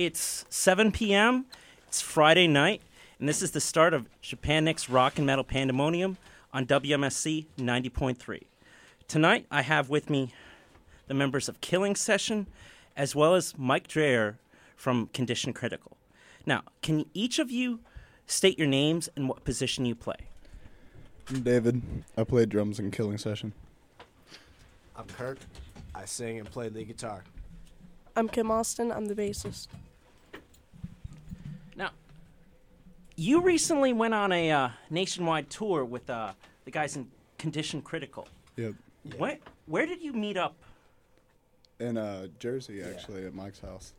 It's 7 p.m. It's Friday night, and this is the start of Japan Next Rock and Metal Pandemonium on WMSC 90.3. Tonight, I have with me the members of Killing Session, as well as Mike Dreyer from Condition Critical. Now, can each of you state your names and what position you play? I'm David. I play drums in Killing Session. I'm Kirk. I sing and play lead guitar. I'm Kim Austin. I'm the bassist. Now, you recently went on a uh, nationwide tour with uh, the guys in Condition Critical. Yep. Where, where did you meet up? In uh, Jersey, actually, at Mike's house.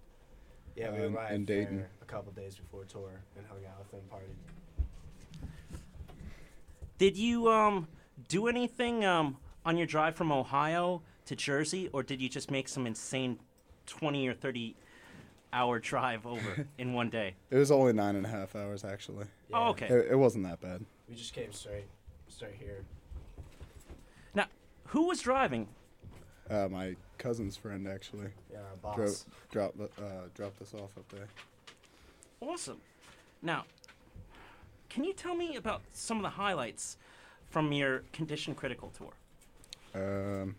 Yeah, we Um, arrived in Dayton. there a couple days before tour and hung out with them, partied. Did you um, do anything um, on your drive from Ohio to Jersey, or did you just make some insane 20 or 30 hour drive over in one day? It was only nine and a half hours, actually. Oh, okay. It, it wasn't that bad. We just came straight, straight here. Now, who was driving? Uh, my cousin's friend actually Yeah, our drove, boss. dropped uh, dropped us off up there. Awesome. Now, can you tell me about some of the highlights from your Condition Critical tour? Um,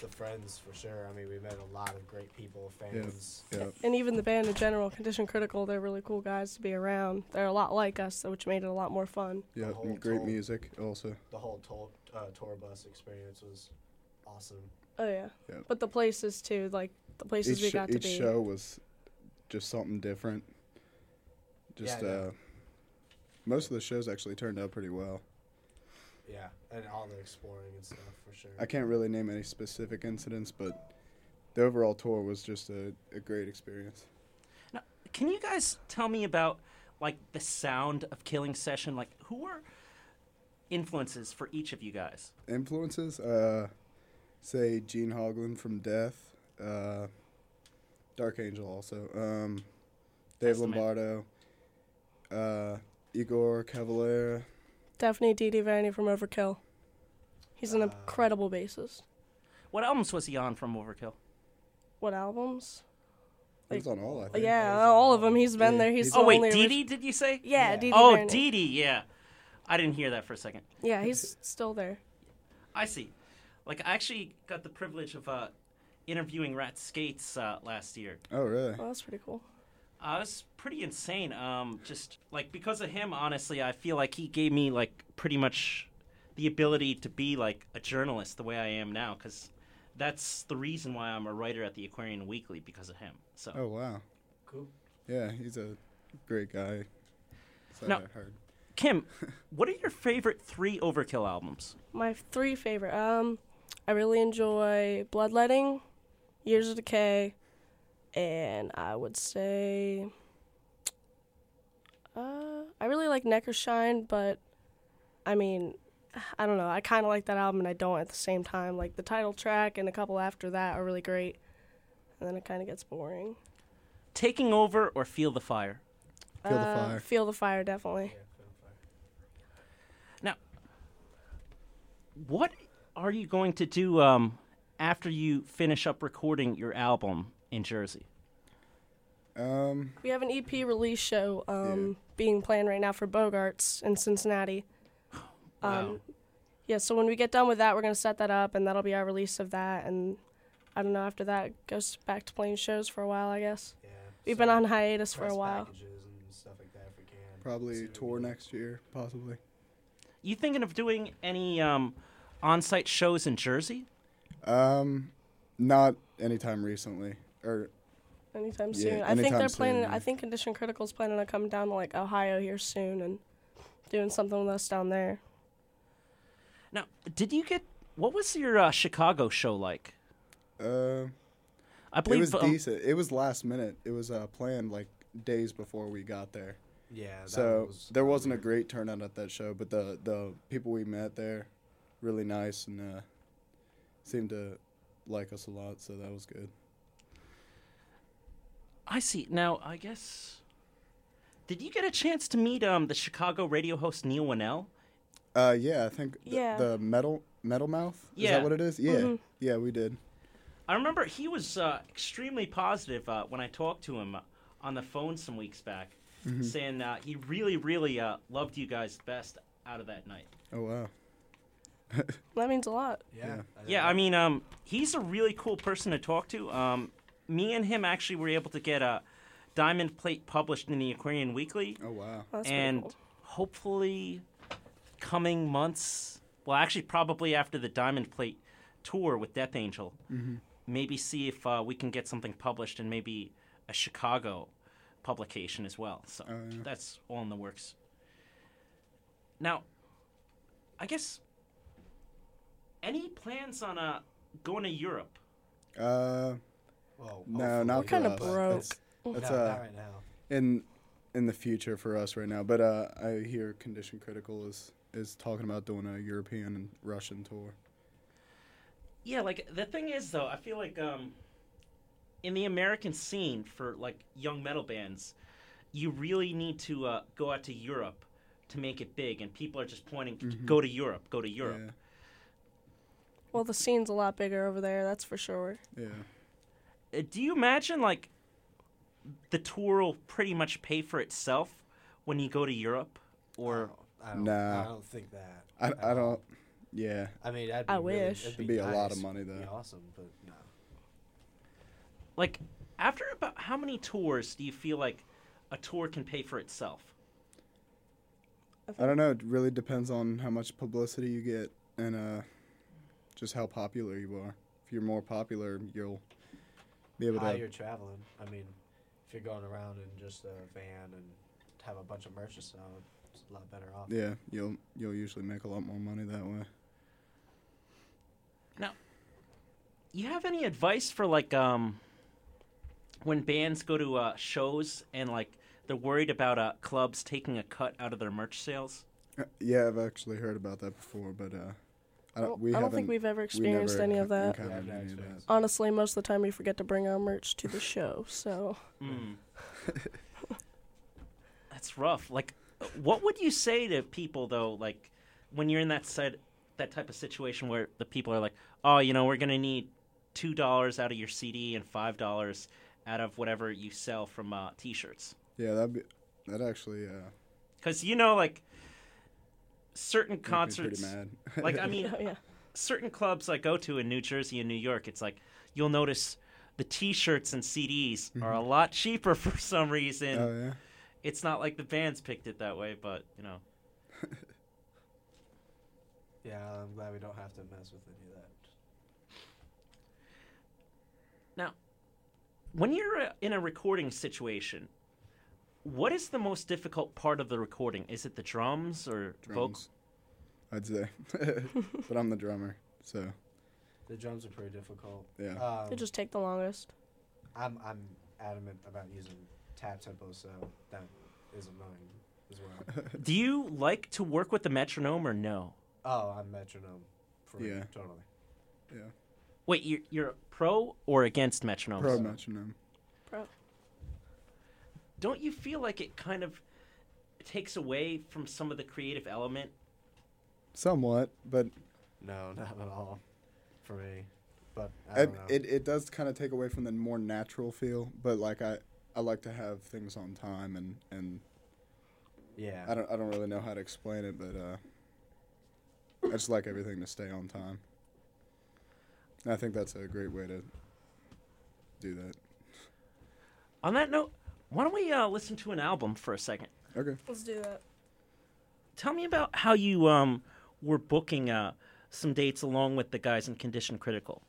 The friends, for sure. I mean, we met a lot of great people, fans. yeah, And even the band in general, Condition Critical, they're really cool guys to be around. They're a lot like us, which made it a lot more fun. yeah, and great toll. music also. The whole tour, uh, tour bus experience was awesome. Oh yeah. Yeah. But the places too, like the places Each, we sh- got to each be. show was just something different. Just Yeah, uh, know. most of the shows actually turned out pretty well. Yeah, and all the exploring and stuff, for sure. I can't really name any specific incidents, but the overall tour was just a, a great experience. Now, can you guys tell me about like the sound of Killing Session? Like, who were influences for each of you guys? Influences, uh, say Gene Hoglan from Death, uh, Dark Angel also, um, Dave Testament. Lombardo, uh, Igor Cavalera. Definitely Didi Verni from Overkill. He's an Uh, incredible bassist. What albums was he on from Overkill? What albums? He was on all, I think. yeah, all of them. He's been Yeah, there. He's he's- the Oh wait, only Dee Dee, did you say? Yeah, Yeah. Didi Oh, Verni. Dee Dee, yeah. I didn't hear that for a second. Yeah, he's still there. I see. Like, I actually got the privilege of uh, interviewing Rat Skates uh, last year. Oh, really? Oh, that's pretty cool. Uh, it was pretty insane. Um, just like because of him, honestly, I feel like he gave me like pretty much the ability to be like a journalist the way I am now. Because that's the reason why I'm a writer at the Aquarian Weekly because of him. So Oh, wow. Cool. Yeah, he's a great guy. So No. I heard. Kim, what are your favorite three Overkill albums? My three favorite. Um, I really enjoy Bloodletting, Years of Decay, and I would say, uh, I really like Necroshine, but I mean, I don't know. I kind of like that album, and I don't at the same time. Like the title track and a couple after that are really great, and then it kind of gets boring. Taking Over or Feel the Fire? Feel the Uh, Fire. Feel the fire, definitely. Yeah, Film Fire. What are you going to do um, after you finish up recording your album in Jersey? Um, We have an EP release show um, being planned right now for Bogarts in Cincinnati. Wow. Um, yeah, so when we get done with that, we're gonna set that up, and that'll be our release of that. And I don't know. After that, goes back to playing shows for a while, I guess. Yeah. We've so been on hiatus for a while. And stuff like that if we can. See probably what we tour next year, possibly. You thinking of doing any um, on-site shows in Jersey? Um, not anytime recently, or Anytime Yeah, soon. I think they're soon, planning. yeah. I think Condition Critical's planning on coming down to like Ohio here soon and doing something with us down there. Now, did you get what was your uh, Chicago show like? uh, I it was um, decent. It was last minute. It was uh, planned like days before we got there. Yeah. That So was there wasn't a great turnout at that show, but the the people we met there, really nice and uh, seemed to like us a lot. So that was good. I see. Now, I guess did you get a chance to meet um, the Chicago radio host Neil Winnell? Uh, yeah, I think the, Yeah. the metal metal mouth. Is Yeah. that what it is? Yeah, Mhm. yeah, we did. I remember he was uh, extremely positive uh, when I talked to him on the phone some weeks back, Mhm. saying uh, he really, really uh, loved you guys best out of that night. Oh wow. That means a lot. Yeah. Yeah. I Yeah. I mean, um, he's a really cool person to talk to. Um, me and him actually were able to get a diamond plate published in the Aquarian Weekly, Oh wow. That's and cool. hopefully, coming months. Well, actually, probably after the diamond plate tour with Death Angel, hmm maybe see if uh, we can get something published and maybe a Chicago publication as well. So Oh, yeah. that's all in the works. Now, I guess any plans on uh, going to Europe? Uh, Well, No, not Kinda us. broke. That's, that's no, uh, not right now. in in the future for us right now. But uh, I hear Condition Critical is is talking about doing a European and Russian tour. Yeah, like the thing is though, I feel like um, in the American scene for like young metal bands, you really need to uh, go out to Europe to make it big, and people are just pointing, Mhm. go to Europe, go to Europe. Yeah. Well, the scene's a lot bigger over there, that's for sure. Yeah. Uh, do you imagine like the tour will pretty much pay for itself when you go to Europe, or I don't, Nah. I don't think that. I, at I don't. Yeah. I mean, that'd be I really- wish. it'd It'd be a lot of nice. money, It'd be though. awesome, but no. like after about how many tours do you feel like a tour can pay for itself? I don't know. It really depends on how much publicity you get and uh, just how popular you are. If you're more popular, you'll be able How to. you're traveling. I mean, if you're going around in just a van and have a bunch of merch to sell, it's a lot better off. Yeah, you'll you'll usually make a lot more money that way. Now, you have any advice for like um when bands go to uh, shows and like they're worried about uh, clubs taking a cut out of their merch sales? Uh, Yeah, I've actually heard about that before, but uh, I don't. We I don't think we've ever experienced never any of that. Yeah, any of that. Honestly, most of the time we forget to bring our merch to the show, so Mm. That's rough. Like, what would you say to people though? Like, when you're in that side, that type of situation where the people are like, "Oh, you know, we're gonna need two dollars out of your CD and five dollars out of whatever you sell from uh, T-shirts," Yeah, that'd be. That actually. Uh, because you know, like certain concerts. Pretty mad. Like, I mean, yeah. certain clubs I go to in New Jersey and New York, it's like you'll notice the T-shirts and CDs are a lot cheaper for some reason. oh yeah. It's not like the bands picked it that way, but you know. Yeah, I'm glad we don't have to mess with any of that. Now, when you're uh, in a recording situation, what is the most difficult part of the recording? Is it the drums or vocals? Drums. I'd say, but I'm the drummer, so The drums are pretty difficult. yeah. Um, They just take the longest. I'm I'm adamant about using tap tempo, so that is annoying as well. Do you like to work with the metronome or no? oh, I'm metronome. For Yeah. totally. yeah. Wait, you're, you're pro or against metronomes? Pro metronome. Bro. Don't you feel like it kind of takes away from some of the creative element? Somewhat, but No, not at all. For me, but I it, don't know. it it does kind of take away from the more natural feel. But like I I like to have things on time and and yeah. I don't I don't really know how to explain it, but uh, I just like everything to stay on time. And I think that's a great way to do that. On that note, why don't we uh, listen to an album for a second? Okay. Let's do that. Tell me about how you um, were booking uh, some dates along with the guys in Condition Critical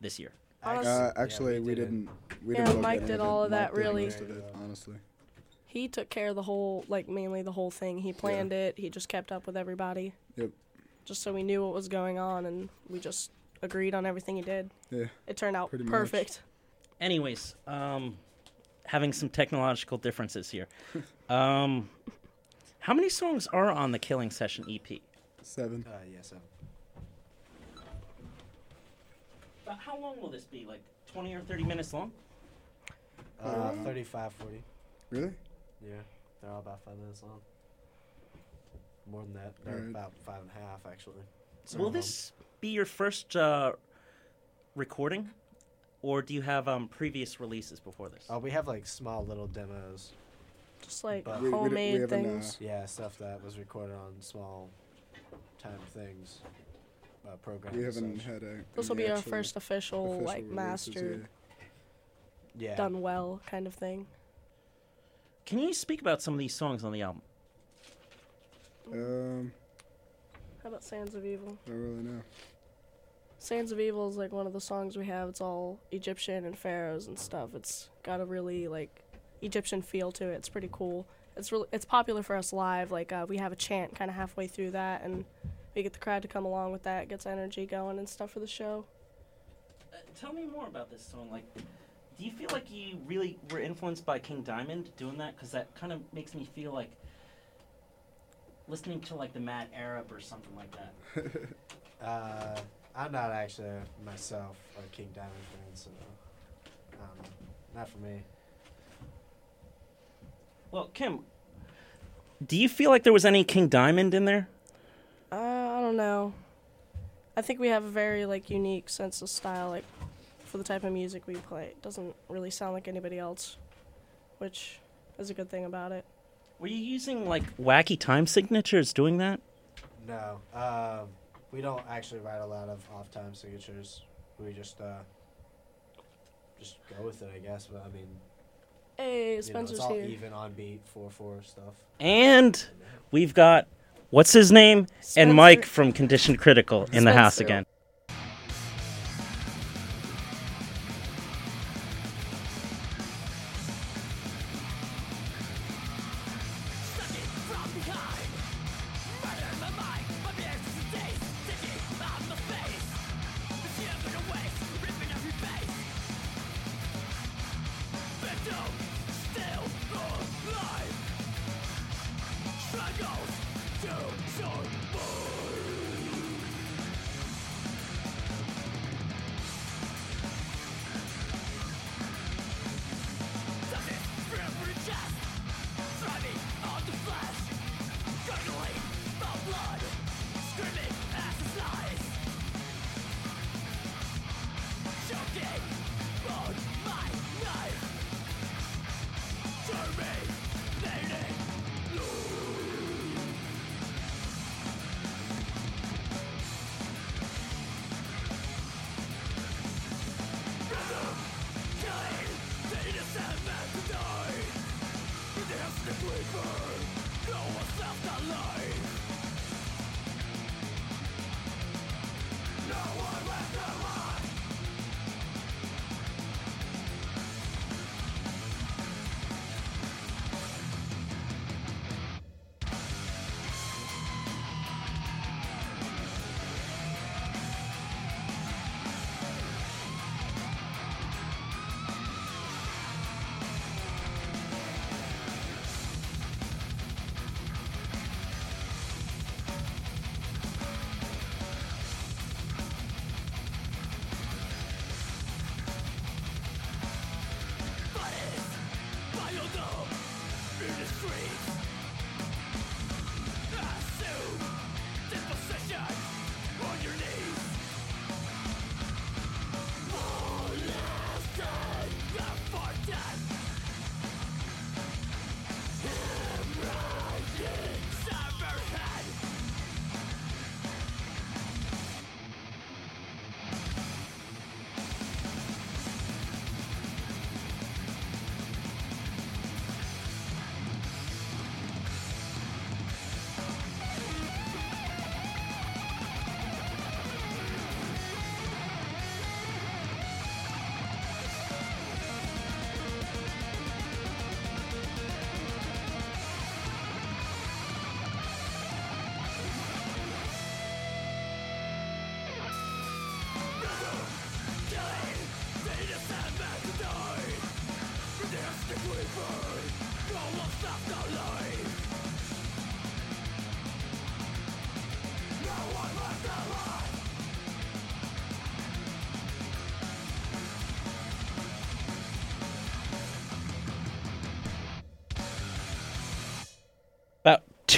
this year. Honestly- Uh, yeah, actually, we, did it. didn't. We Yeah, didn't book Mike did of it. all of that, Mike did really. most of it, honestly. He took care of the whole, like mainly the whole thing. He planned it. He just kept up with everybody. Yep. Just so we knew what was going on, and we just agreed on everything he did. Yeah. It turned out Pretty much. perfect. Anyways, um, having some technological differences here. um, how many songs are on the Killing Session E EP? Seven. Uh, yeah, seven. About how long will this be? Like 20 or 30 minutes long? uh, Um, 35, 40. Really? Yeah, they're all about five minutes long. More than that, they're Alright. about five and a half actually. Some Will this be your first uh, recording? Or do you have um, previous releases before this? Oh, we have like small little demos. Just like But- We- we d- we homemade haven't, uh, things. Yeah, stuff that was recorded on small time things, uh, programs. We and haven't such. had a. this will any be our actual first official, official like releases, mastered, Yeah. done well kind of thing. Can you speak about some of these songs on the album? Um, How about Sands of Evil? I don't really know. Sands of Evil is like one of the songs we have. It's all Egyptian and pharaohs and stuff. It's got a really like Egyptian feel to it. It's pretty cool. It's really it's popular for us live. Like uh, we have a chant kind of halfway through that, and we get the crowd to come along with that. It gets energy going and stuff for the show. Uh, tell me more about this song. Like, do you feel like you really were influenced by King Diamond doing that? Because that kind of makes me feel like listening to like the Mad Arab or something like that. Uh, I'm not actually myself a King Diamond fan, so I don't. Not for me. Well, Kim, do you feel like there was any King Diamond in there? Uh, I don't know. I think we have a very like unique sense of style, like for the type of music we play. It doesn't really sound like anybody else, which is a good thing about it. Were you using like wacky time signatures doing that? No, um, we don't actually write a lot of off-time signatures. We just uh, just go with it, I guess. But I mean, Hey, you know, it's all here. even on beat, four-four stuff. And we've got what's his name and Mike from Condition Critical in the house again.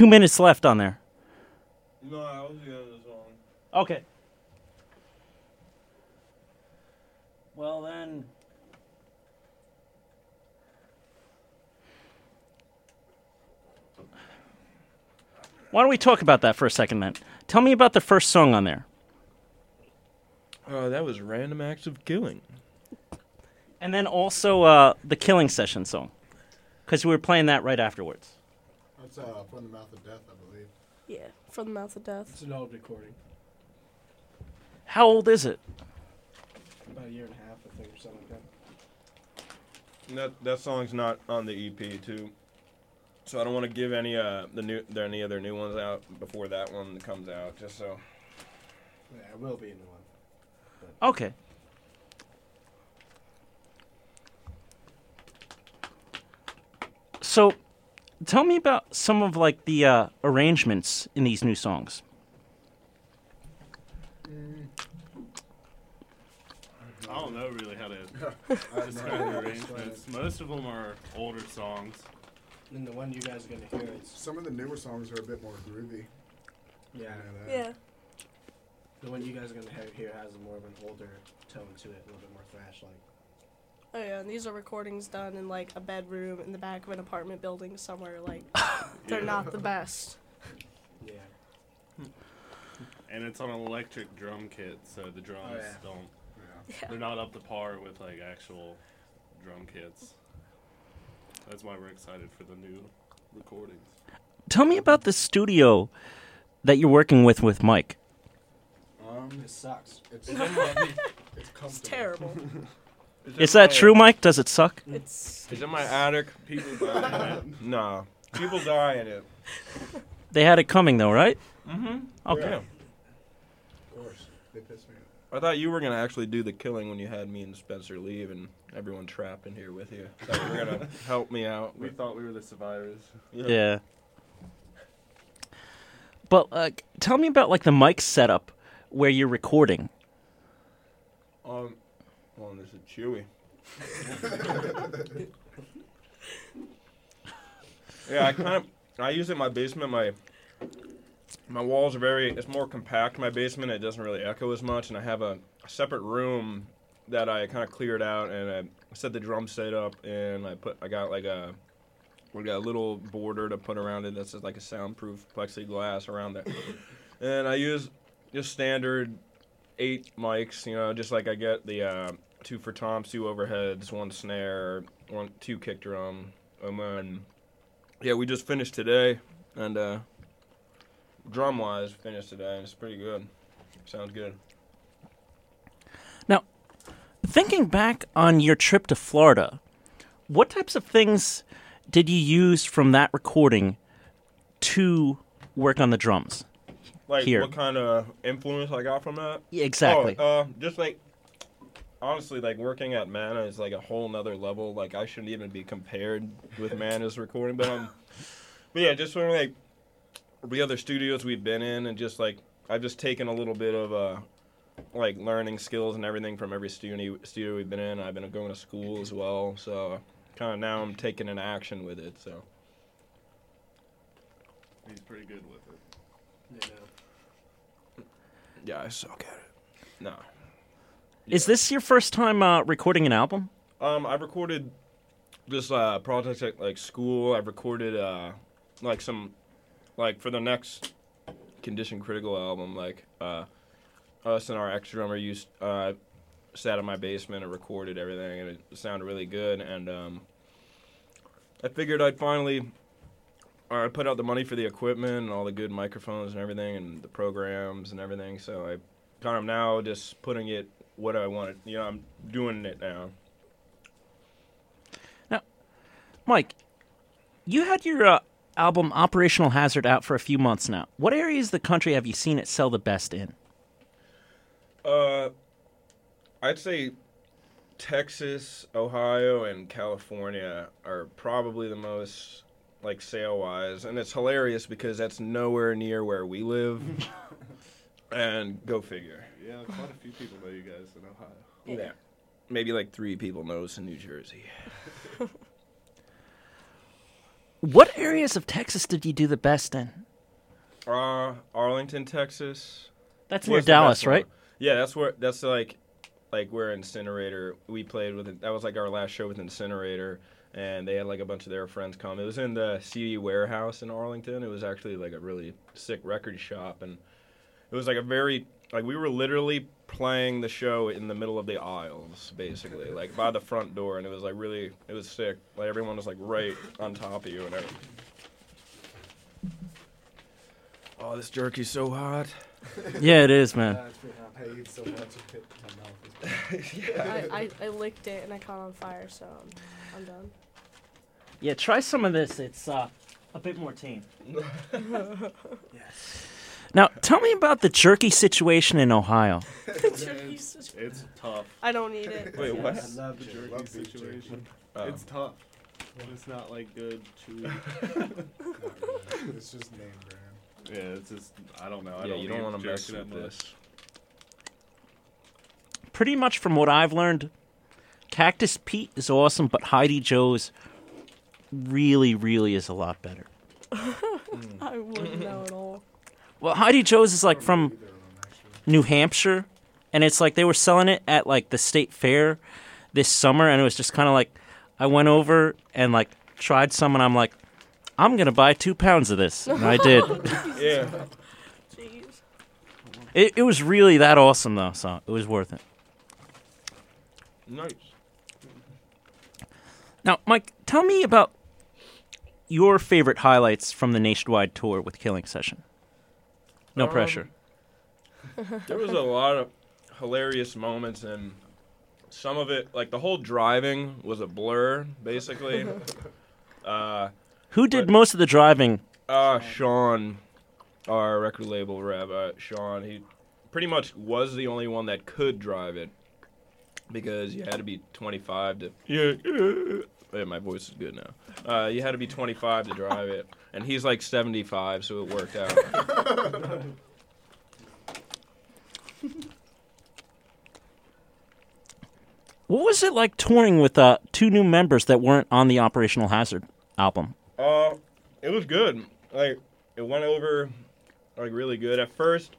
Two minutes left on there. No, I was the other song. Okay. Well then. Why don't we talk about that for a second then? Tell me about the first song on there. Uh, that was Random Acts of Killing. And then also uh, the Killing Session song. Because we were playing that right afterwards. That's uh, from the mouth of death, I believe. Yeah, from the mouth of death. It's an old recording. How old is it? About a year and a half, I think, or something like that. And that that song's not on the EP too, so I don't want to give any uh the new there any other new ones out before that one comes out. Just so Yeah, it will be in the one. Okay. So, tell me about some of like the uh, arrangements in these new songs. I don't know really how to I have no describe idea the how to explain arrangements. Most of them are older songs. And the one you guys are gonna hear is Some of the newer songs are a bit more groovy. yeah. You know. Yeah. The one you guys are gonna hear has more of an older tone to it, a little bit more thrash like. Oh yeah, and these are recordings done in like a bedroom in the back of an apartment building somewhere. Like they're Yeah. not the best. Yeah. And it's on an electric drum kit, so the drums Oh, yeah. don't. Yeah. Yeah. They're not up to par with like actual drum kits. That's why we're excited for the new recordings. Tell me about the studio that you're working with with Mike. Um, It sucks. it's, it's comfortable. It's terrible. It's Is that my- true, Mike? Does it suck? It's It's in my attic. People die in it. Nah, people die in it. They had it coming though, right? Mm-hmm. Okay. Yeah. Of course. They pissed me off. I thought you were gonna actually do the killing when you had me and Spencer leave and everyone trapped in here with you. Thought you were gonna help me out. We thought we were the survivors. Yeah. But uh, tell me about like the mic setup where you're recording. Um, well, this is Chewy. yeah, I kind of I use it in my basement. My my walls are very. It's more compact. My basement. It doesn't really echo as much, and I have a, separate room that I kind of cleared out, and I set the drum set up, and I put I got like a we got a little border to put around it that's just like a soundproof plexiglass around there, and I use just standard eight mics, you know, just like I get the uh, two for toms, two overheads, one snare, one two kick drum, and then yeah, we just finished today, and uh, drum wise finished today, and it's pretty good. Sounds good. Now, thinking back on your trip to Florida, what types of things did you use from that recording to work on the drums? Like Here. what kind of influence I got from that? Yeah, exactly. Oh, uh, just like honestly, like working at Mana is like a whole nother level. Like I shouldn't even be compared with Mana's recording, but um, but yeah, just from like the other studios we've been in, and just like I've just taken a little bit of uh, like learning skills and everything from every studio studio we've been in. I've been going to school as well, so kind of now I'm taking an action with it. So He's pretty good with it. You know. Yeah, I suck at it. No. Is this your first time uh, recording an album? Um, I've recorded this uh, projects at like school. I've recorded uh, like some like for the next Condition Critical album. Like uh, us and our ex drummer used uh, sat in my basement and recorded everything, and it sounded really good. And um, I figured I'd finally. Or I put out the money for the equipment and all the good microphones and everything and the programs and everything. So I kind of now just putting it what I wanted. You know, I'm doing it now. now. Mike, you had your uh, album Operational Hazard out for a few months now. What areas of the country have you seen it sell the best in? Uh, I'd say Texas, Ohio, and California are probably the most like sale wise, and it's hilarious because that's nowhere near where we live. and go figure. Yeah, quite a few people know you guys in Ohio. Yeah. Maybe like three people know us in New Jersey. What areas of Texas did you do the best in? Uh, Arlington, Texas. That's near was the best Dallas, one. right? Yeah, that's where that's like like where Incinerator we played with. That was like our last show with Incinerator, and they had like a bunch of their friends come. It was in the CD warehouse in Arlington. It was actually like a really sick record shop, and it was like a very like we were literally playing the show in the middle of the aisles, basically, like by the front door, and it was like really it was sick. Like everyone was like right on top of you and everything. Oh, this jerky's so hot. Yeah, it is, man. I eat so much it my mouth I, I, I licked it and I caught on fire, so I'm, I'm done. Yeah, try some of this. It's uh, a bit more tame. Now, tell me about the jerky situation in Ohio. It's tough. I don't need it. Wait, what? I love the jerky Love beef situation. Oh. It's tough. It's not like good chewy. It's just name brand. yeah, it's just I don't know. I yeah, don't you don't want to mess with this. Pretty much from what I've learned, Cactus Pete is awesome, but Heidi Joe's really, really is a lot better. I wouldn't know at all. Well, Heidi Joe's is like from New Hampshire, and it's like they were selling it at like the state fair this summer, and it was just kind of like I went over and like tried some, and I'm like, I'm gonna buy two pounds of this, and I did. Yeah. Jeez. it, it was really that awesome though, so it was worth it. Nice. Now, Mike, tell me about your favorite highlights from the nationwide tour with Killing Session. No Um, pressure. there was a lot of hilarious moments and some of it like the whole driving was a blur basically uh Who did but- most of the driving? uh sean our record label rep uh, sean he pretty much was the only one that could drive it because you had to be 25 to yeah, yeah. Yeah, my voice is good now. Uh, you had to be 25 to drive it, and he's like 75, so it worked out. What was it like touring with uh, two new members that weren't on the Operational Hazard album? Uh, it was good. Like it went over like really good at first.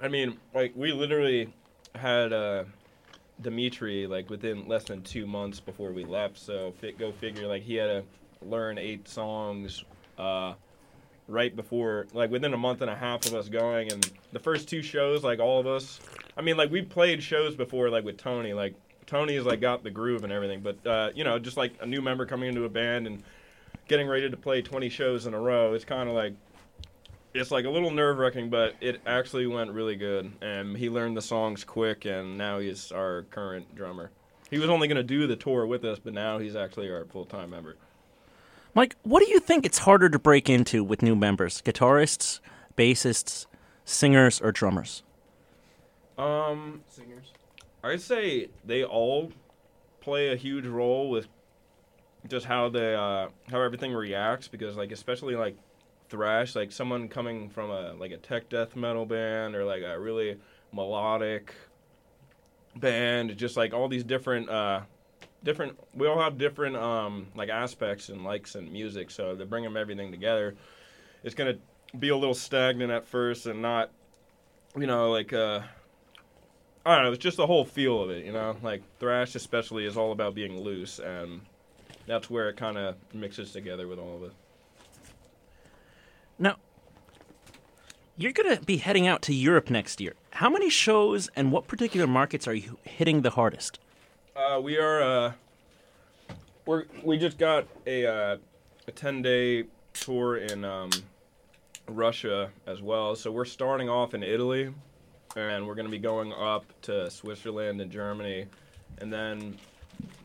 I mean, like we literally had uh Dimitri like within less than two months before we left. So fi- go figure. Like he had to learn eight songs. Uh, right before like within a month and a half of us going and the first two shows like all of us i mean like we played shows before like with tony like tony's like got the groove and everything but uh you know just like a new member coming into a band and getting ready to play 20 shows in a row it's kind of like it's like a little nerve wracking but it actually went really good and he learned the songs quick and now he's our current drummer he was only going to do the tour with us but now he's actually our full-time member Mike, what do you think it's harder to break into with new members? Guitarists, bassists, singers, or drummers? um Singers. I'd say they all play a huge role with just how they uh, how everything reacts because like especially like thrash like someone coming from a like a tech death metal band or like a really melodic band just like all these different uh different we all have different um like aspects and likes and music so to bring them everything together it's gonna be a little stagnant at first and not you know like uh I don't know. It's just the whole feel of it, you know. Like thrash, especially, is all about being loose, and that's where it kind of mixes together with all of it. Now, you're going to be heading out to Europe next year. How many shows and what particular markets are you hitting the hardest? Uh, we are. Uh, we're we just got a uh, a ten day tour in um, Russia as well. So we're starting off in Italy, and we're going to be going up to Switzerland and Germany, and then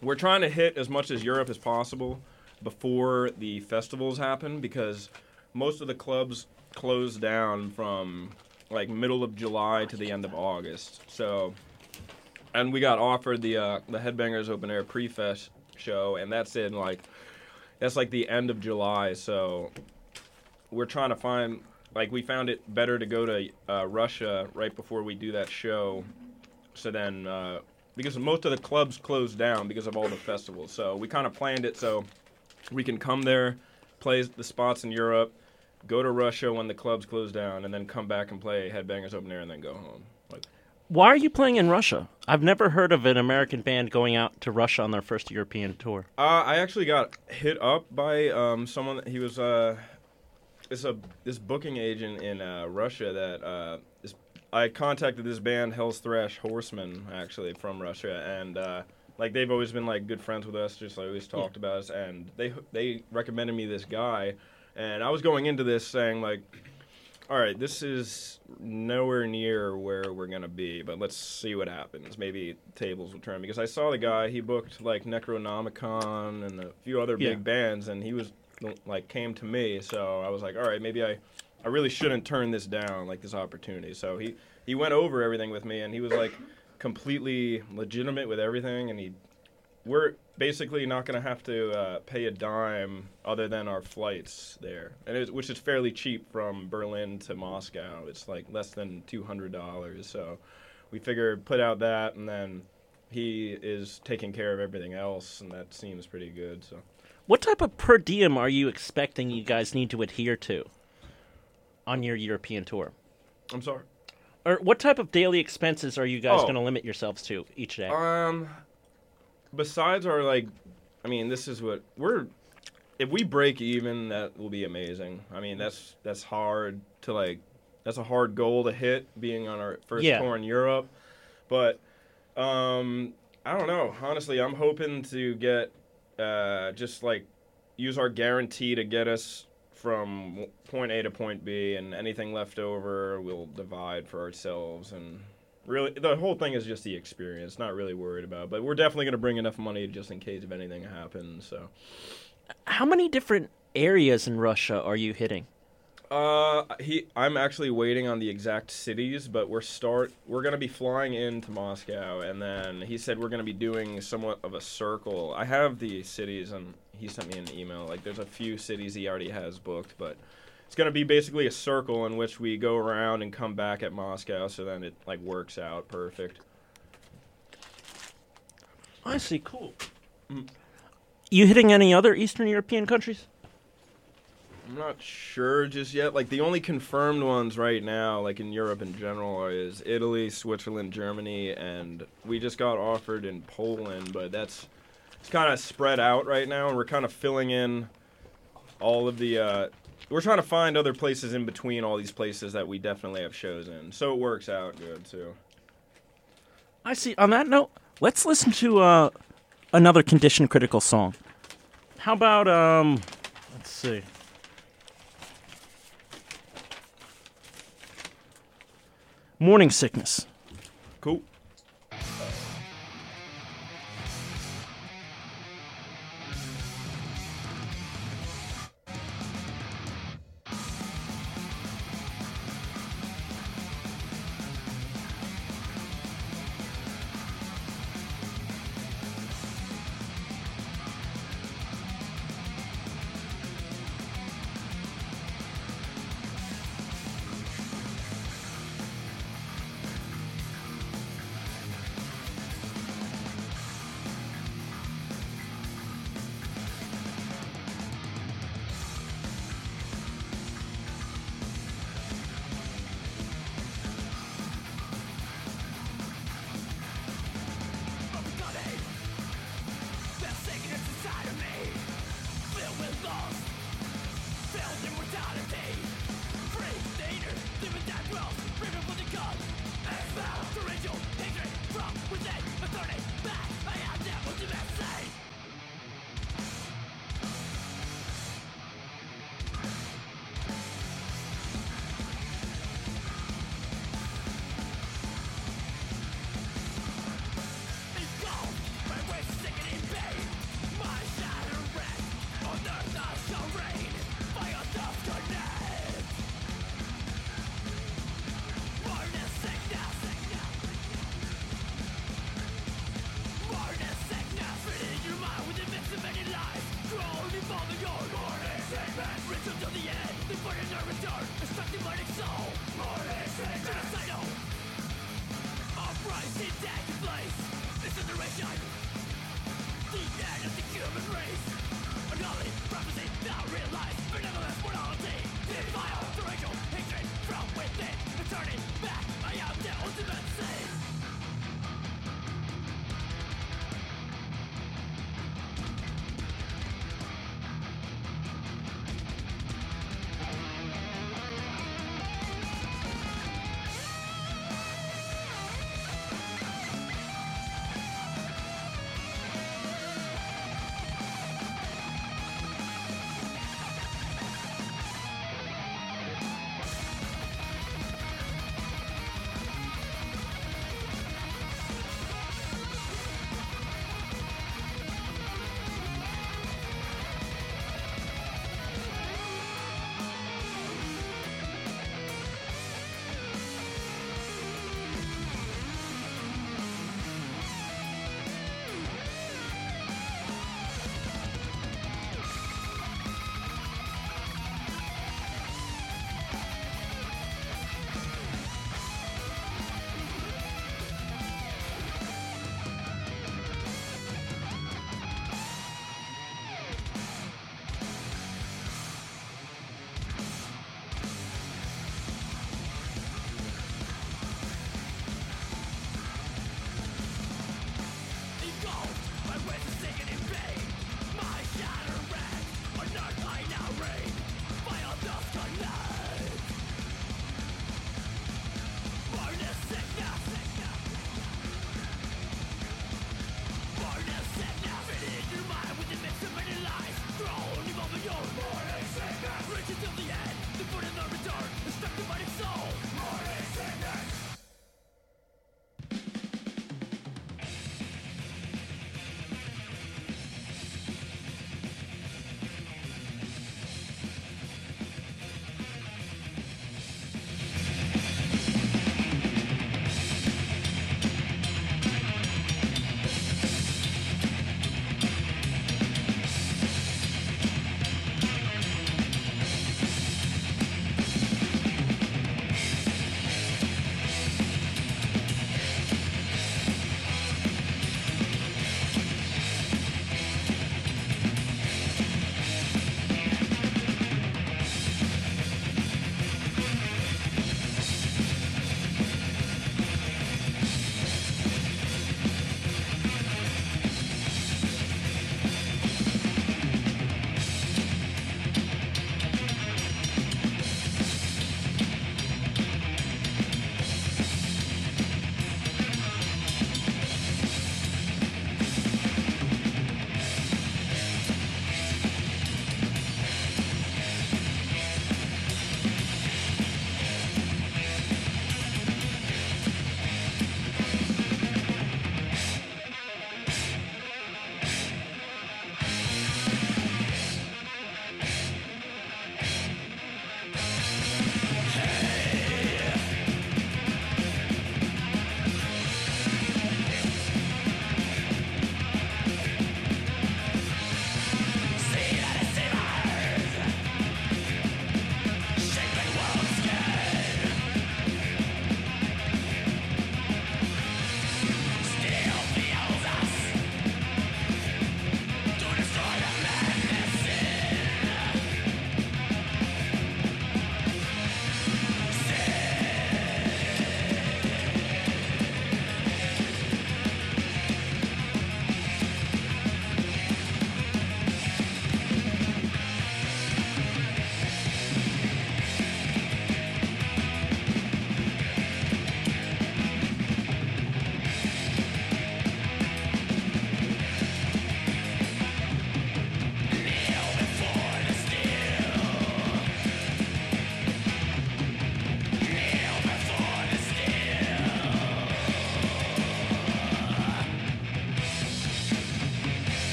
we're trying to hit as much as Europe as possible before the festivals happen because most of the clubs close down from like middle of July to the end of August. So and we got offered the uh, the Headbangers Open Air Pre-Fest show, and that's in like that's like the end of July. So we're trying to find like we found it better to go to uh, Russia right before we do that show. So then uh, because most of the clubs closed down because of all the festivals, so we kind of planned it so we can come there, play the spots in Europe, go to Russia when the clubs close down, and then come back and play Headbangers Open Air, and then go home. Like Why are you playing in Russia? I've never heard of an American band going out to Russia on their first European tour. Uh, I actually got hit up by um, someone. He was uh, it's a this booking agent in uh, Russia that uh, is. I contacted this band Hell's Thrash Horsemen actually from Russia, and uh, like they've always been like good friends with us, just like always talked about us, and they they recommended me this guy, and I was going into this saying like. All right, this is nowhere near where we're gonna be, but let's see what happens. Maybe tables will turn because I saw the guy. He booked like Necronomicon and a few other Yeah. big bands, and he was like came to me. So I was like, all right, maybe I, I really shouldn't turn this down, like this opportunity. So he he went over everything with me, and he was like completely legitimate with everything, and he we're basically not going to have to uh, pay a dime other than our flights there, and which is fairly cheap from Berlin to Moscow. It's like less than two hundred dollars. So we figured put out that, and then he is taking care of everything else, and that seems pretty good. So What type of per diem are you expecting you guys need to adhere to on your European tour? I'm sorry. Or what type of daily expenses are you guys Oh. going to limit yourselves to each day? Um, besides our like, I mean, this is what we're. If we break even, that will be amazing. I mean, that's that's hard to like. That's a hard goal to hit, being on our first Yeah. tour in Europe. But um, I don't know. Honestly, I'm hoping to get uh, just like use our guarantee to get us from point A to point B, and anything left over we'll divide for ourselves. And really, the whole thing is just the experience. Not really worried about, but we're definitely going to bring enough money just in case if anything happens. So, How many different areas in Russia are you hitting? uh, he, I'm actually waiting on the exact cities, but we're start. We're going to be flying into Moscow, and then he said we're going to be doing somewhat of a circle. I have the cities, and he sent me an email. Like, there's a few cities he already has booked, but. It's gonna be basically a circle in which we go around and come back at Moscow, so then it like works out perfect. I see. Cool. You hitting any other Eastern European countries? I'm not sure just yet. Like the only confirmed ones right now, like in Europe in general, is Italy, Switzerland, Germany, and we just got offered in Poland, but that's it's kind of spread out right now, and we're kind of filling in all of the. Uh, we're trying to find other places in between all these places that we definitely have shows in, so it works out good too. I see. On that note, let's listen to uh, another condition critical song. How about um? Let's see. Morning sickness. Cool.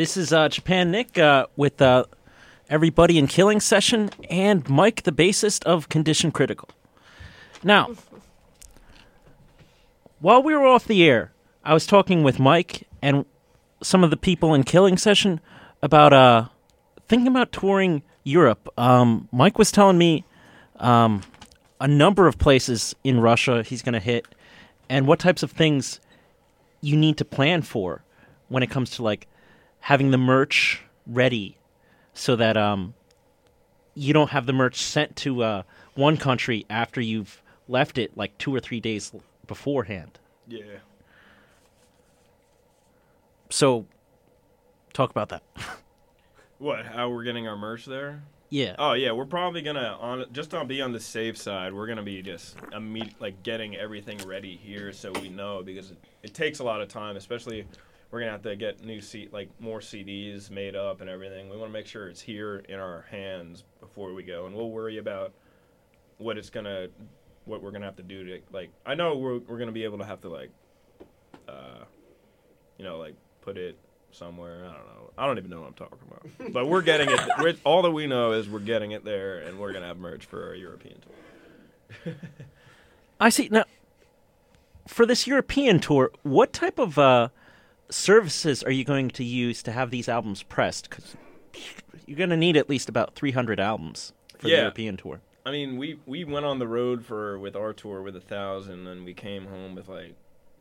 This is uh, Japan Nick uh, with uh, everybody in Killing Session and Mike, the bassist of Condition Critical. Now, while we were off the air, I was talking with Mike and some of the people in Killing Session about uh, thinking about touring Europe. Um, Mike was telling me um, a number of places in Russia he's going to hit, and what types of things you need to plan for when it comes to like having the merch ready, so that um, you don't have the merch sent to uh, one country after you've left it like two or three days beforehand. Yeah. So, talk about that. What? How we're getting our merch there? Yeah. Oh yeah, we're probably gonna on just on be on the safe side. We're gonna be just imme- like getting everything ready here so we know because it, it takes a lot of time, especially we're gonna have to get new seat like more CDs made up and everything. We want to make sure it's here in our hands before we go, and we'll worry about what it's gonna what we're gonna have to do to like. I know we're we're gonna be able to have to like, uh, you know, like put it somewhere. I don't know. I don't even know what I'm talking about. But we're getting it. We're, all that we know is we're getting it there, and we're gonna have merch for our European tour. I see. Now, for this European tour, what type of uh, services are you going to use to have these albums pressed? Because you're going to need at least about 300 albums for the European tour. I mean, we we went on the road for with our tour with a thousand, and we came home with like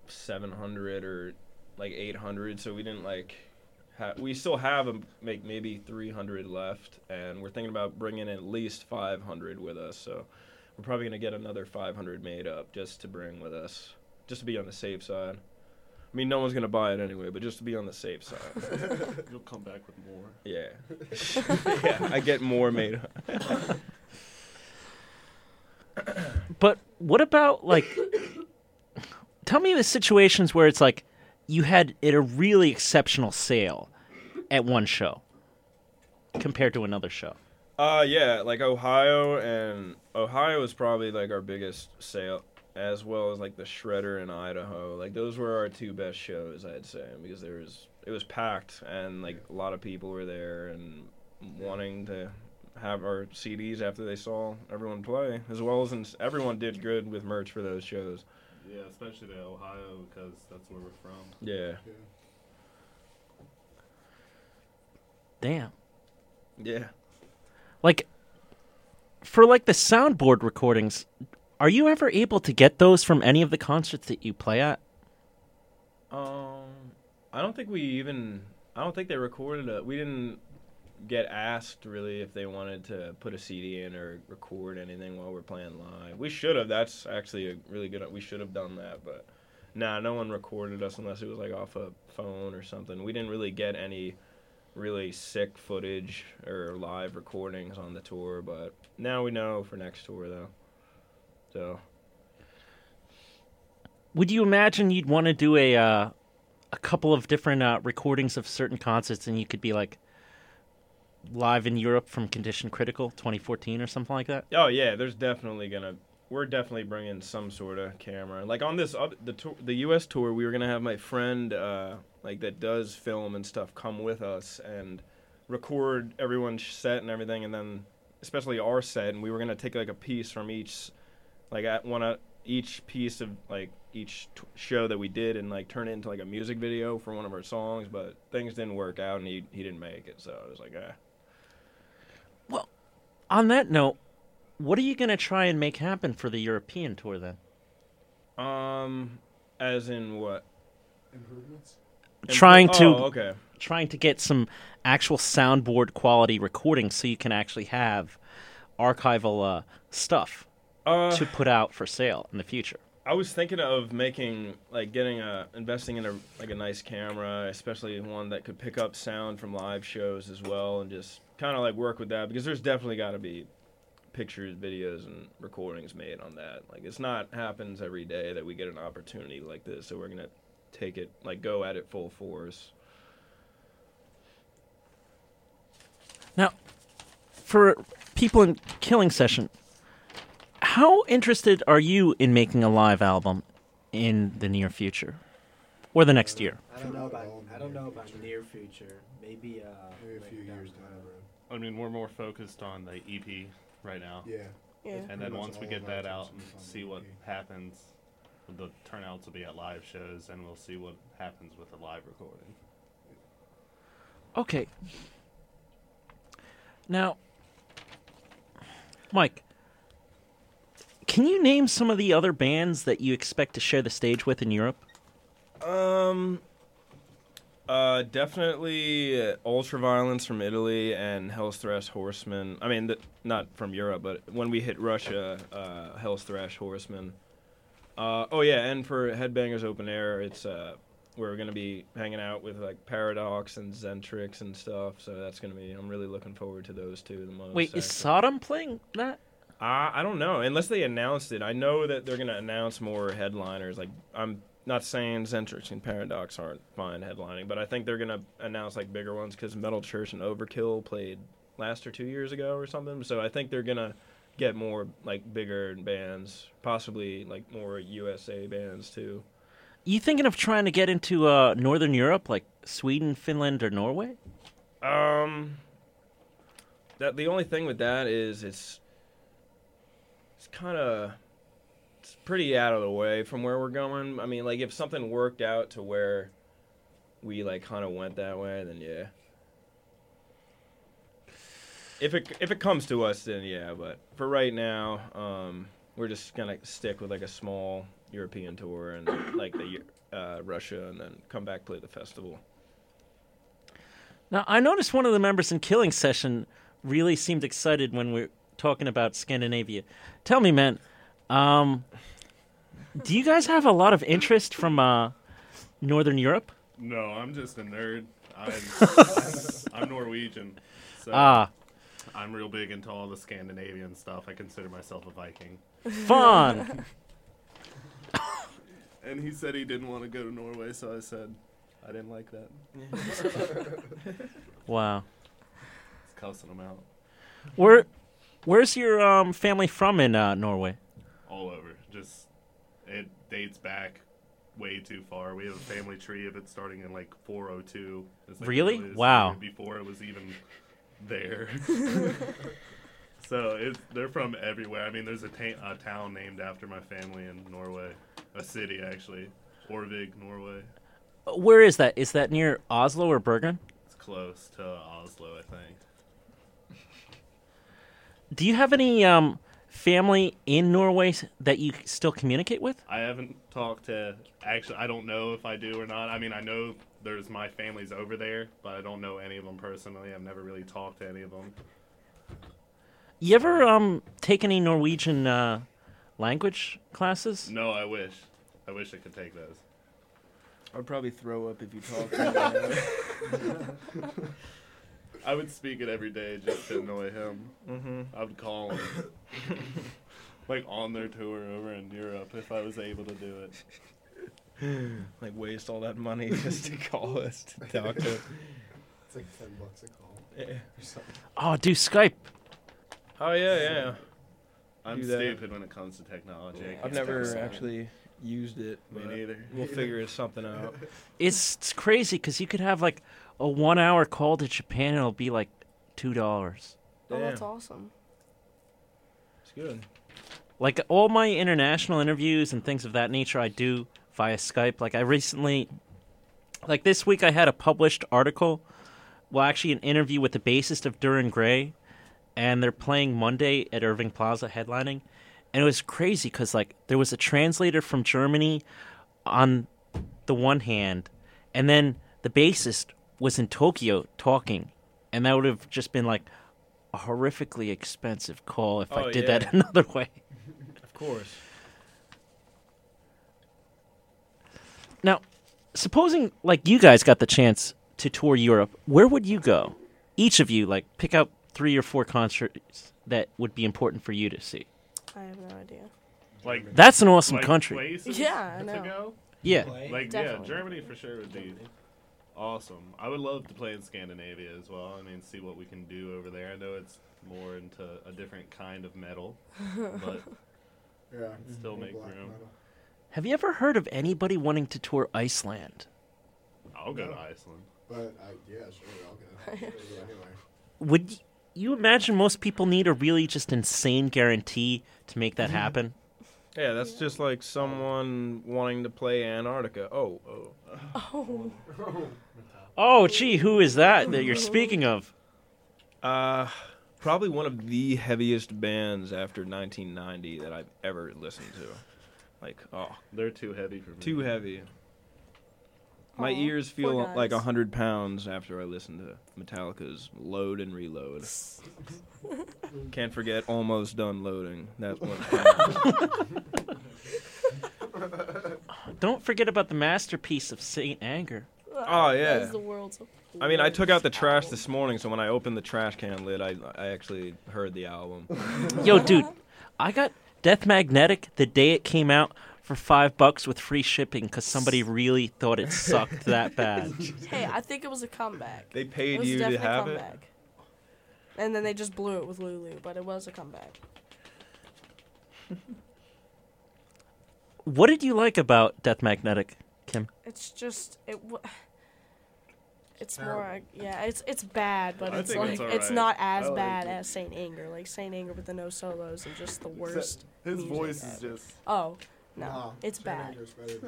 seven hundred or like eight hundred. So we didn't like. Ha- we still have a, make maybe three hundred left, and we're thinking about bringing at least five hundred with us. So we're probably gonna get another five hundred made up just to bring with us, just to be on the safe side. I mean, no one's gonna buy it anyway, but just to be on the safe side. You'll come back with more. Yeah, yeah, I get more made. But what about like? tell me the situations where it's like you had it a really exceptional sale at one show compared to another show. Uh, yeah, like Ohio and Ohio is probably like our biggest sale, as well as like the Shredder in Idaho. Like those were our two best shows, I'd say, because there was it was packed and like a lot of people were there and wanting to have our CDs after they saw everyone play, as well as in, everyone did good with merch for those shows. Yeah, especially the Ohio because that's where we're from. Yeah, Damn. yeah. Like for like the soundboard recordings, are you ever able to get those from any of the concerts that you play at? Um, I don't think we even. I don't think they recorded it. We didn't get asked really if they wanted to put a CD in or record anything while we're playing live. We should have. That's actually a really good. We should have done that, but nah, no one recorded us unless it was like off a phone or something. We didn't really get any really sick footage or live recordings on the tour, but now we know for next tour though. So Would you imagine you'd want to do a uh, a couple of different uh, recordings of certain concerts, and you could be like live in Europe from Condition Critical 2014 or something like that? Oh yeah, there's definitely gonna. We're definitely bringing some sort of camera. Like on this, oth- the tour, the U.S. tour, we were gonna have my friend, uh, like that does film and stuff, come with us and record everyone's set and everything, and then especially our set, and we were gonna take like a piece from each, like at one of each piece of like each t- show that we did, and like turn it into like a music video for one of our songs. But things didn't work out, and he he didn't make it, so I was like, ah. Well, on that note, what are you going to try and make happen for the European tour then? Um, as in what? Improvements? Trying to Oh, okay. trying to get some actual soundboard quality recordings so you can actually have archival uh, stuff Uh, to put out for sale in the future. I was thinking of making like getting a investing in a like a nice camera, especially one that could pick up sound from live shows as well, and just kind of like work with that because there's definitely got to be pictures, videos, and recordings made on that. Like it's not happens every day that we get an opportunity like this, so we're gonna take it like go at it full force. Now, for people in Killing Session, how interested are you in making a live album in the near future or the next year? I don't know about the I don't near know about future. near future. Maybe uh Maybe a few years down the road. I mean, we're more focused on the EP right now. Yeah. Yeah. And then once we get that out and see what happens, the turnouts will be at live shows, and we'll see what happens with the live recording. Okay. Now, Mike, can you name some of the other bands that you expect to share the stage with in Europe? Um, uh, definitely Ultraviolence from Italy and Hell's Thrash Horsemen. I mean, th- not from Europe, but when we hit Russia, uh, Hell's Thrash Horsemen. Uh, oh yeah, and for Headbangers Open Air, it's uh, we're gonna be hanging out with like Paradox and Xentrix and stuff. So that's gonna be. I'm really looking forward to those two the most. Wait, is. Sodom playing that? Uh, I don't know. Unless they announced it, I know that they're gonna announce more headliners. Like I'm not saying Xentrix and Paradox aren't fine headlining, but I think they're gonna announce like bigger ones because Metal Church and Overkill played last or two years ago or something. So I think they're gonna get more like bigger bands, possibly like more USA bands too. You thinking of trying to get into uh, Northern Europe, like Sweden, Finland, or Norway? Um, that the only thing with that is it's kind of it's pretty out of the way from where we're going. I mean, like if something worked out to where we like kind of went that way, then yeah. If it if it comes to us, then yeah. But for right now, um, we're just gonna stick with like a small European tour and like the uh, Russia, and then come back play the festival. Now, I noticed one of the members in Killing Session really seemed excited when we talking about Scandinavia. Tell me, man, um, do you guys have a lot of interest from uh, Northern Europe? No, I'm just a nerd. I'm, I'm Norwegian, so Ah, I'm real big into all the Scandinavian stuff. I consider myself a Viking. fun. And he said he didn't want to go to Norway, so I said I didn't like that. wow. It's cussing him out Where, where's your um, family from in uh, Norway? all over. Just it dates back way too far. We have a family tree of it starting in like 402. Like Really? Wow. Before it was even there. so it, they're from everywhere. I mean, there's a, ta- a town named after my family in Norway, a city actually, Orvig, Norway. Where is that? Is that near Oslo or Bergen? It's close to Oslo, I think. Do you have any um, family in Norway that you still communicate with? I haven't talked to. Actually, I don't know if I do or not. I mean, I know there's my family's over there, but I don't know any of them personally. I've never really talked to any of them. You ever um, take any Norwegian uh, language classes? No, I wish. I wish I could take those. I'd probably throw up if you talk. to me. I would speak it every day just to annoy him. Mm-hmm. I would call him. like on their tour over in Europe if I was able to do it. like waste all that money just to call us to talk to. It's like ten bucks a call Yeah. or something. Oh, do Skype. Oh yeah, yeah. I'm stupid when it comes to technology. I I've never fix actually used it. Me neither. We'll figure something out. It's, it's crazy because you could have like a one hour call to Japan and it'll be like $2. Oh, that's awesome. It's good. Like all my international interviews and things of that nature, I do via Skype. Like I recently, like this week, I had a published article. Well, actually, an interview with the bassist of Dir En Grey, and they're playing Monday at Irving Plaza, headlining, and it was crazy because like there was a translator from Germany on the one hand, and then the bassist was in Tokyo talking, and that would have just been like a horrifically expensive call if I Oh, did yeah. that another way. Of course. Now, supposing like you guys got the chance to tour Europe, where would you go? Each of you, like, pick out three or four concerts that would be important for you to see. I have no idea. Like That's an awesome like country. Yeah, I to know. go? Yeah. Play. Like Definitely. yeah, Germany for sure would be awesome. I would love to play in Scandinavia as well. I mean, see what we can do over there. I know it's more into a different kind of metal, but Yeah. Mm-hmm. Still make room. metal. Have you ever heard of anybody wanting to tour Iceland? I'll go No. to Iceland. But I, yeah, sure, I'll go. I'll. Would you imagine most people need a really just insane guarantee to make that mm-hmm. happen? Yeah, that's just like someone wanting to play Antarctica. Oh, oh. Oh, oh. Oh, gee, who is that that you're speaking of? Uh, probably one of the heaviest bands after 1990 that I've ever listened to. Like, oh, They're too heavy for me. too heavy. My Aw, ears poor feel like a hundred pounds after I listen to Metallica's "Load and Reload." Can't forget "Almost Done Loading." That one. Don't forget about the masterpiece of Saint Anger. Oh, oh yeah. That's the world's. I mean, I took out the trash album. this morning, so when I opened the trash can lid, I I actually heard the album. Yo, dude, I got Death Magnetic the day it came out for five bucks with free shipping because somebody really thought it sucked that bad. Hey, I think it was a comeback. They It paid was you to definitely a have it. comeback. And then they just blew it with Lulu, but it was a comeback. What did you like about Death Magnetic, Kim? It's just it. W- it's more, uh, yeah. It's it's bad, but I it's like it's it's, not as like bad it. as Saint Anger. Like Saint Anger with the no solos and just the worst. His music voice is just. Oh no, Nah, it's Saint bad.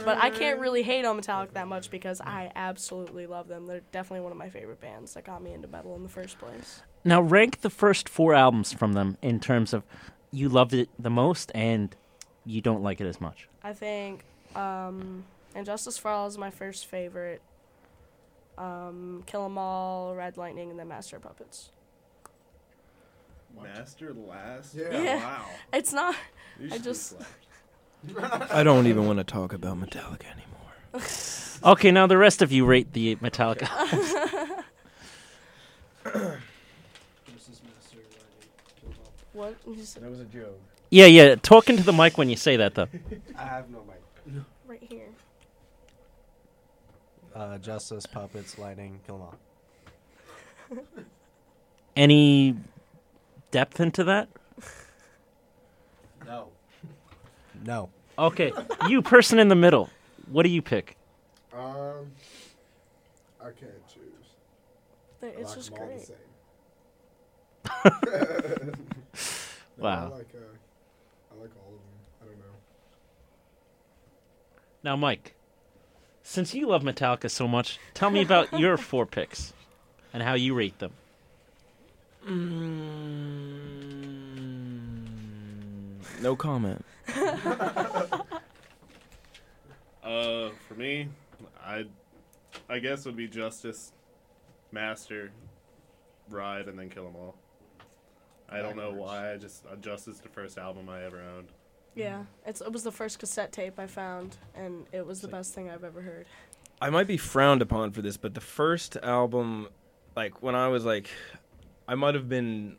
But I can't really hate on Metallica that much because I absolutely love them. They're definitely one of my favorite bands that got me into metal in the first place. Now, rank the first four albums from them in terms of you loved it the most and you don't like it as much. I think um, And Justice for All is my first favorite. Um, Kill 'Em All, Red Lightning, and then Master of Puppets. Master last? Yeah. Yeah. Wow. It's not. You I should be just- slapped. I don't even want to talk about Metallica anymore. Okay, now the rest of you rate the Metallica. What? You said That was a joke. yeah, yeah. Talk into the mic when you say that, though. I have no mic. right here. Uh, Justice, Puppets, Lightning, them all. Any depth into that? No. No. Okay, you person in the middle. What do you pick? Um, I can't choose. They- I It's like just them all the great. same. No, Wow. I like, uh, I like all of them. I don't know. Now, Mike, since you love Metallica so much, tell me about your four picks and how you rate them. No comment. Uh, for me, I, I guess would be Justice, Master, Ride, and then Kill 'Em All. I don't know why. I just uh, Justice the first album I ever owned. Yeah, it's it was the first cassette tape I found, and it was the best thing I've ever heard. I might be frowned upon for this, but the first album, like when I was like, I might have been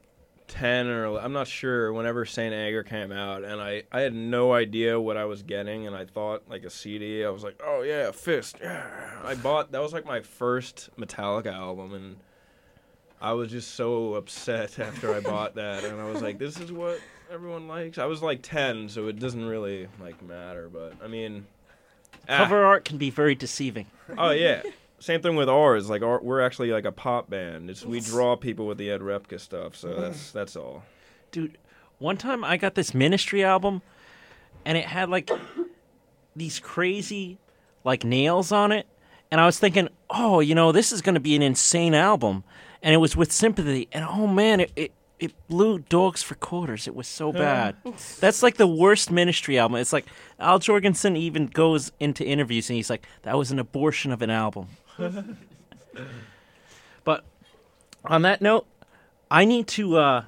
ten or I'm not sure. Whenever Saint Anger came out, and I I had no idea what I was getting, and I thought like a CD. I was like, oh yeah, Fist. Yeah. I bought that was like my first Metallica album, and I was just so upset after I bought that, and I was like, this is what everyone likes. I was like ten, so it doesn't really like matter, but I mean. ah. Cover art can be very deceiving. Oh yeah. Same thing with ours. Like our, we're actually like a pop band. It's, we draw people with the Ed Repka stuff. So that's that's all. Dude, one time I got this Ministry album, and it had like these crazy like nails on it, and I was thinking, oh, you know, this is going to be an insane album, and it was with Sympathy, and oh man, it. it it blew dogs for quarters. It was so bad. That's like the worst ministry album. It's like Al Jourgensen even goes into interviews and he's like, "That was an abortion of an album." but on that note, I need to uh,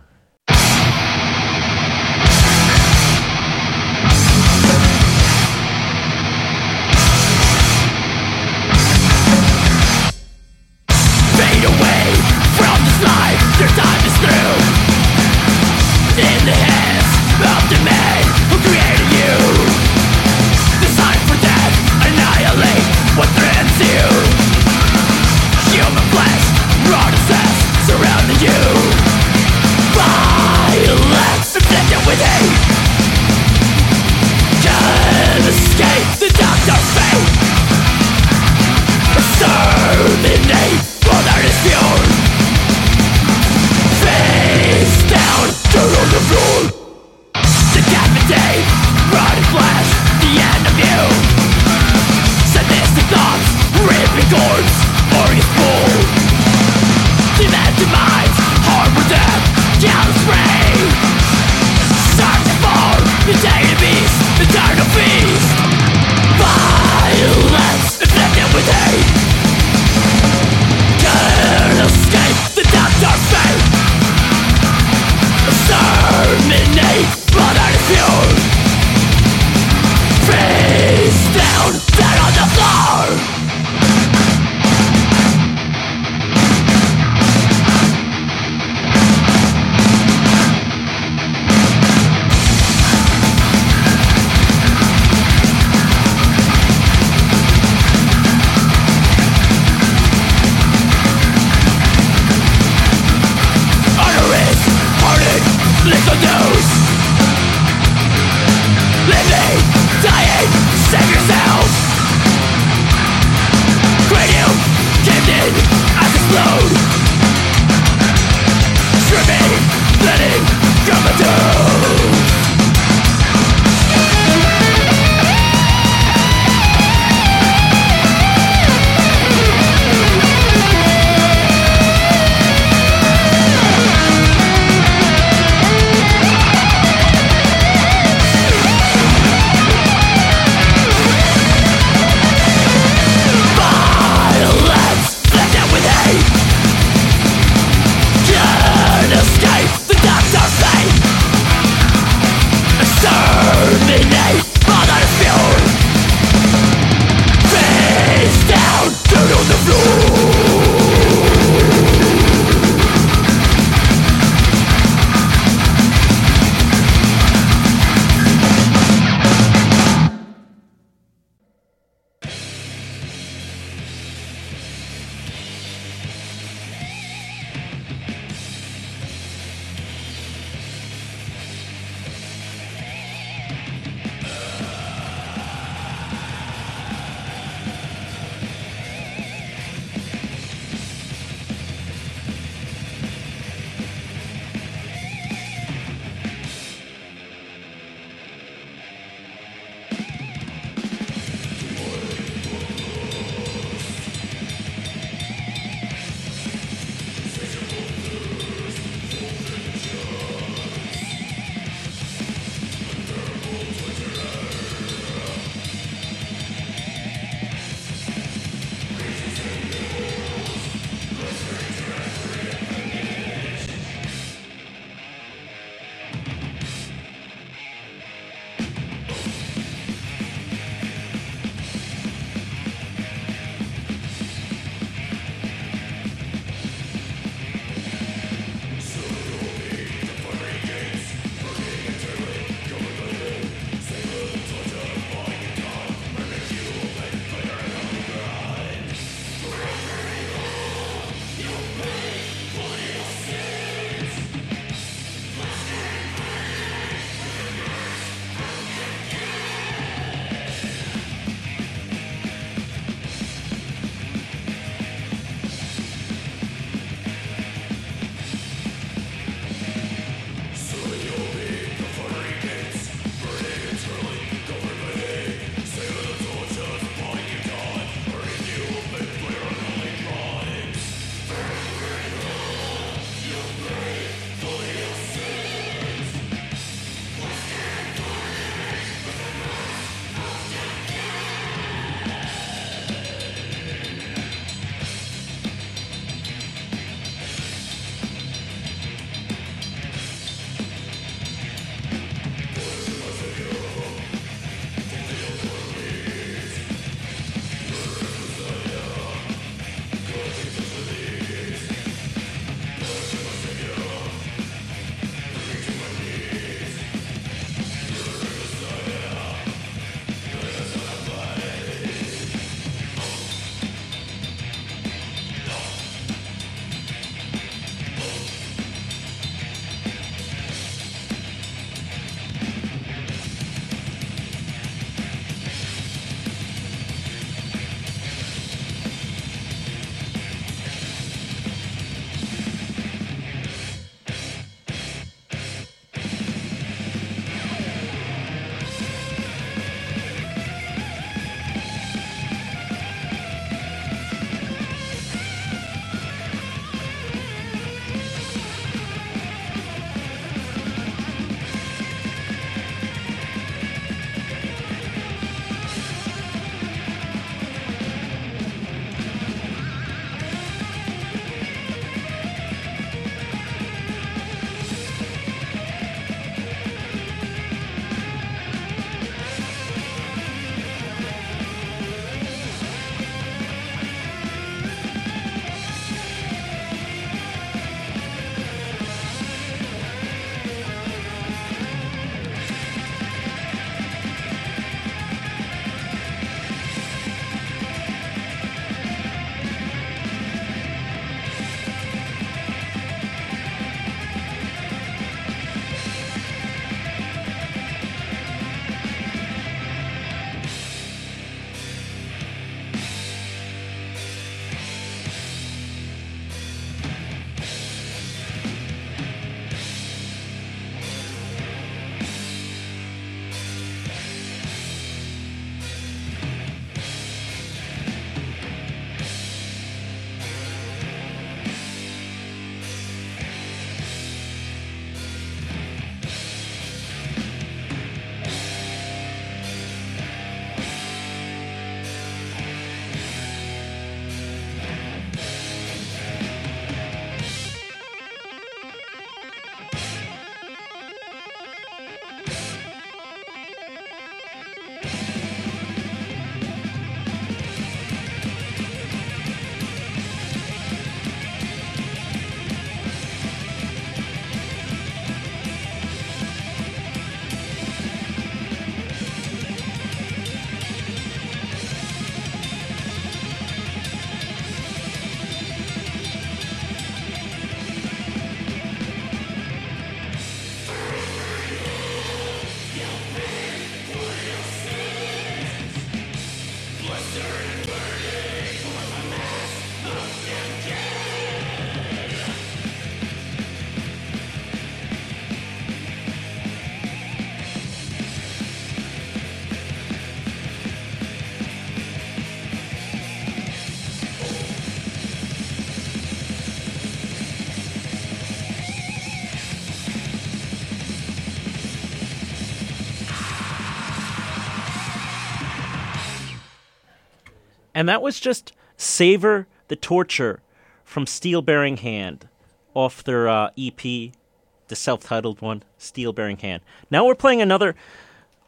And that was just Savor the Torture from Steel Bearing Hand off their uh, EP, the self titled one, Steel Bearing Hand. Now we're playing another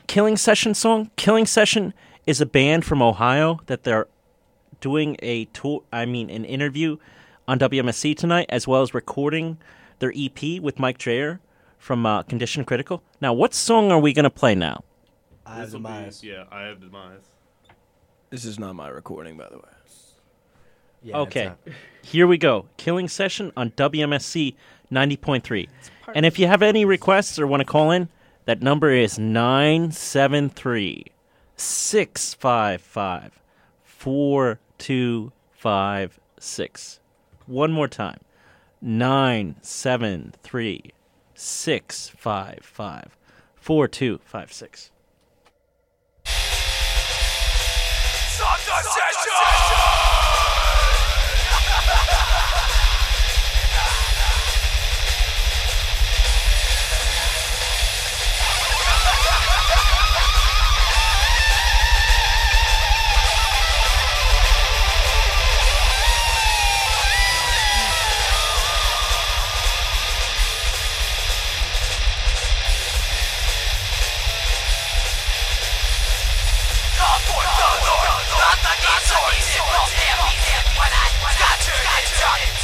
Killing Session song. Killing Session is a band from Ohio that they're doing a tour, I mean, an interview on WMSC tonight, as well as recording their EP with Mike Dreyer from uh, Condition Critical. Now, what song are we going to play now? I have This'll be- demise. yeah, I have demise. This is not my recording, by the way. Yeah, okay, here we go. Killing Session on WMSC 90.3. And if you have any requests or want to call in, that number is 973 655 4256. One more time 973 655 4256. Such.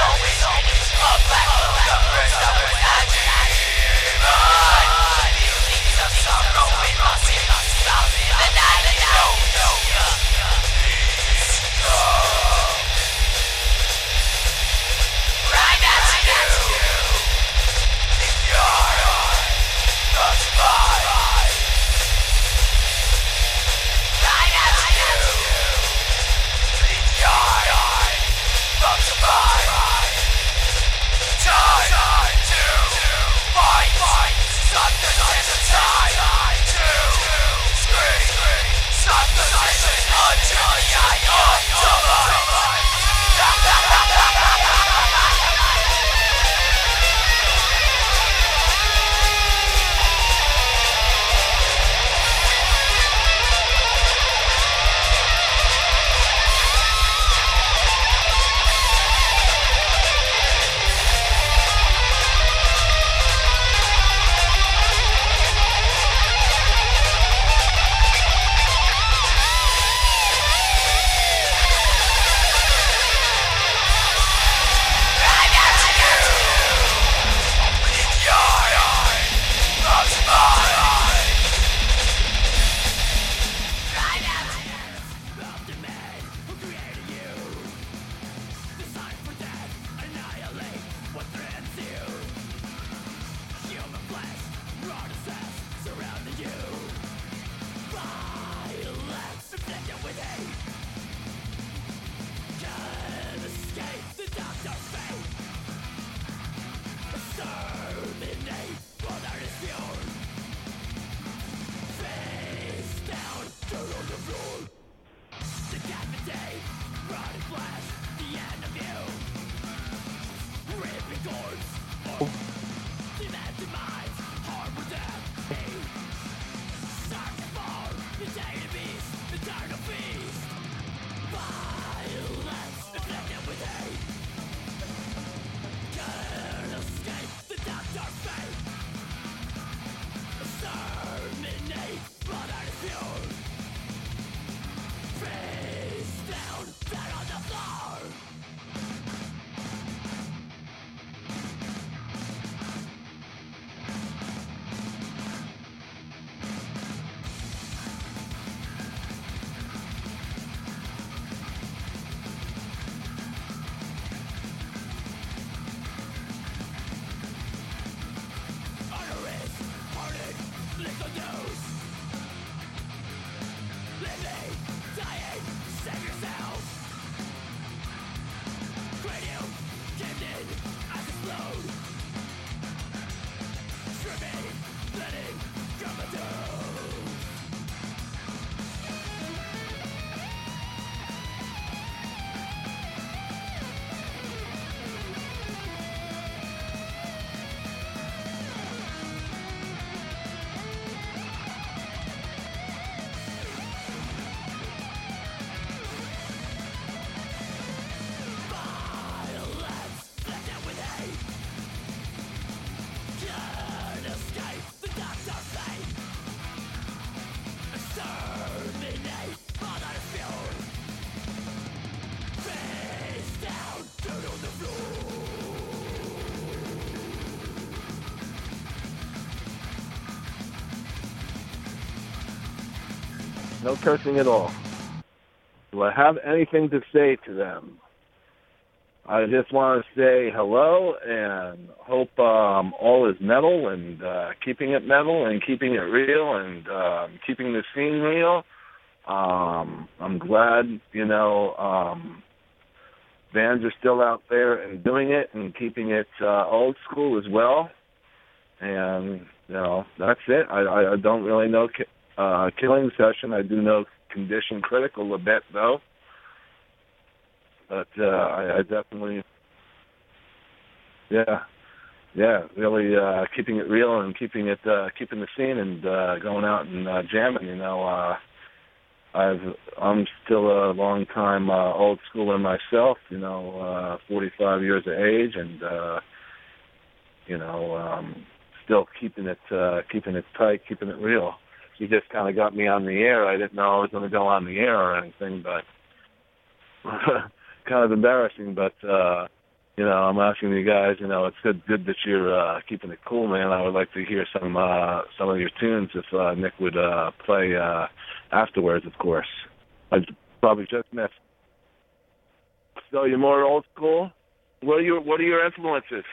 at you. No cursing at all. Do I have anything to say to them? I just want to say hello and hope um, all is metal and uh, keeping it metal and keeping it real and um, keeping the scene real. Um, I'm glad, you know, um, bands are still out there and doing it and keeping it uh, old school as well. And you know, that's it. I, I, I don't really know uh, Killing Session. I do know Condition Critical a bit though, but uh, I, I definitely, yeah, yeah, really uh, keeping it real and keeping it uh, keeping the scene and uh, going out and uh, jamming. You know, uh, I've I'm still a long time uh, old schooler myself. You know, uh, 45 years of age and. Uh, you know, um, still keeping it uh, keeping it tight, keeping it real. You just kind of got me on the air. I didn't know I was going to go on the air or anything, but kind of embarrassing. But uh, you know, I'm asking you guys. You know, it's good good that you're uh, keeping it cool, man. I would like to hear some uh, some of your tunes if uh, Nick would uh, play uh, afterwards, of course. I probably just missed. So you're more old school. What are your What are your influences?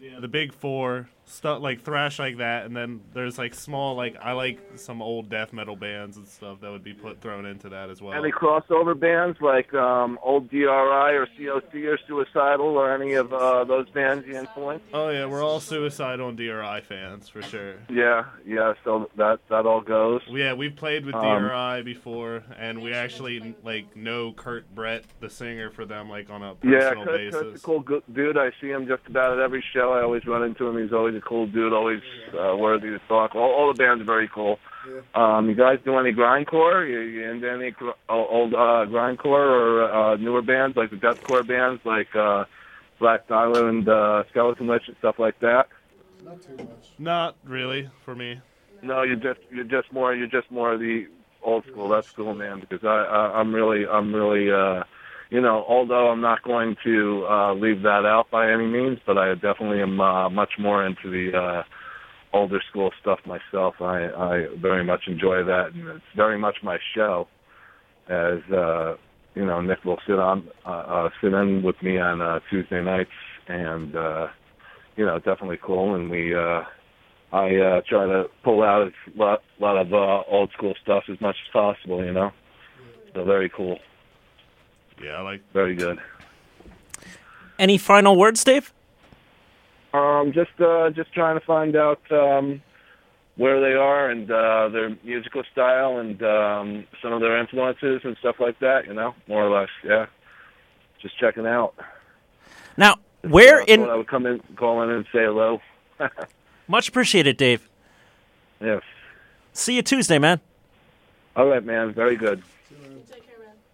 Yeah, the big four stuff like thrash like that, and then there's like small like I like some old death metal bands and stuff that would be put thrown into that as well. Any crossover bands like um, old DRI or COC or Suicidal or any of uh, those bands you influence? Oh yeah, we're all suicidal and DRI fans for sure. Yeah, yeah. So that that all goes. Yeah, we've played with Um, DRI before, and we actually like know Kurt Brecht, the singer for them, like on a Yeah, personal Kurt, basis. Kurt's a cool dude. I see him just about at every show. I always run into him. He's always a cool dude, always uh, worthy to talk. All, all the bands are very cool. Um, you guys do any grindcore? You, you into any gr- old uh, grindcore or uh, newer bands like the deathcore bands like uh, Black Dahlia and uh, Skeleton Witch and stuff like that? Not too much. Not really for me. No, you're just you're just more you're just more the old school. That's cool, man. Because I, I I'm really I'm really uh, you know although I'm not going to uh, leave that out by any means, but I definitely am uh, much more into the uh, older school stuff myself. I I very much enjoy that, and it's very much my show. As uh, you know, Nick will sit on uh, uh, sit in with me on uh, Tuesday nights, and uh, you know, definitely cool. And we uh, I uh, try to pull out a lot, lot of uh, old school stuff as much as possible. You know, so very cool, Yeah, I like very good. Any final words, Dave? Um, just uh, just trying to find out um, where they are and uh, their musical style and um, some of their influences and stuff like that. You know, more or less. Yeah, just checking out. Now, where in I would come in, call in, and say hello. much appreciated, Dave. yes. See you Tuesday, man. All right, man. Very good.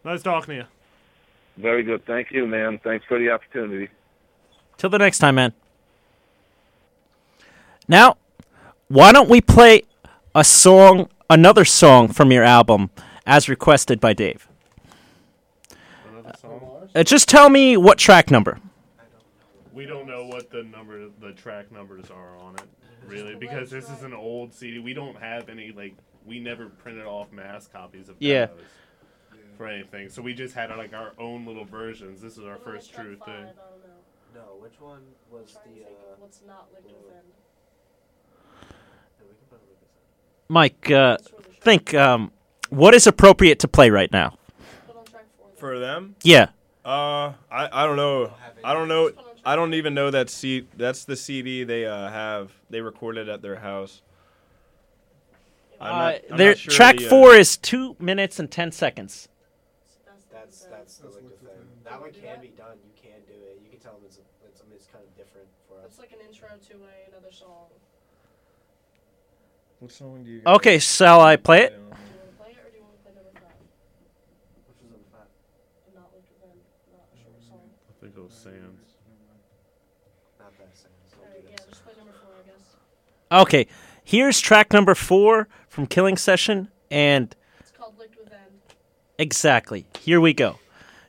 nice talking to you. Very good. Thank you, man. Thanks for the opportunity. Till the next time, man. Now, why don't we play a song, another song from your album, as requested by Dave? Another song. Uh, just tell me what track number. We don't know what the number, the track numbers are on it, really, because this is an old CD. We don't have any like, we never printed off mass copies of Yeah. those for anything. So we just had like our own little versions. This is our first true thing. No, which one was the? Uh, What's not linked within? no, we can put Lucas in. Mike, uh, think um, what is appropriate to play right now? For them, Yeah. uh, I, I don't know. I don't know. I don't even know that C. That's the CD they uh, have. They recorded at their house. I'm Uh, not- I'm their sure track the, uh, four is two minutes and ten seconds. That's that's the liquid thing. That one can be done. You can do it. You can tell them it's it's, I mean, it's kind of different for us. It's like an intro to a, another song. What song do you? Okay, shall I play it? Do you want to play it or do you want to play number five? Which is number five? Not like then, not a short song. I think it was Sands. Not that same. So don't Alright, do yeah, that. just play number four, I guess. Okay, here's track number four from Killing Session, and It's called Licked With End. exactly here we go.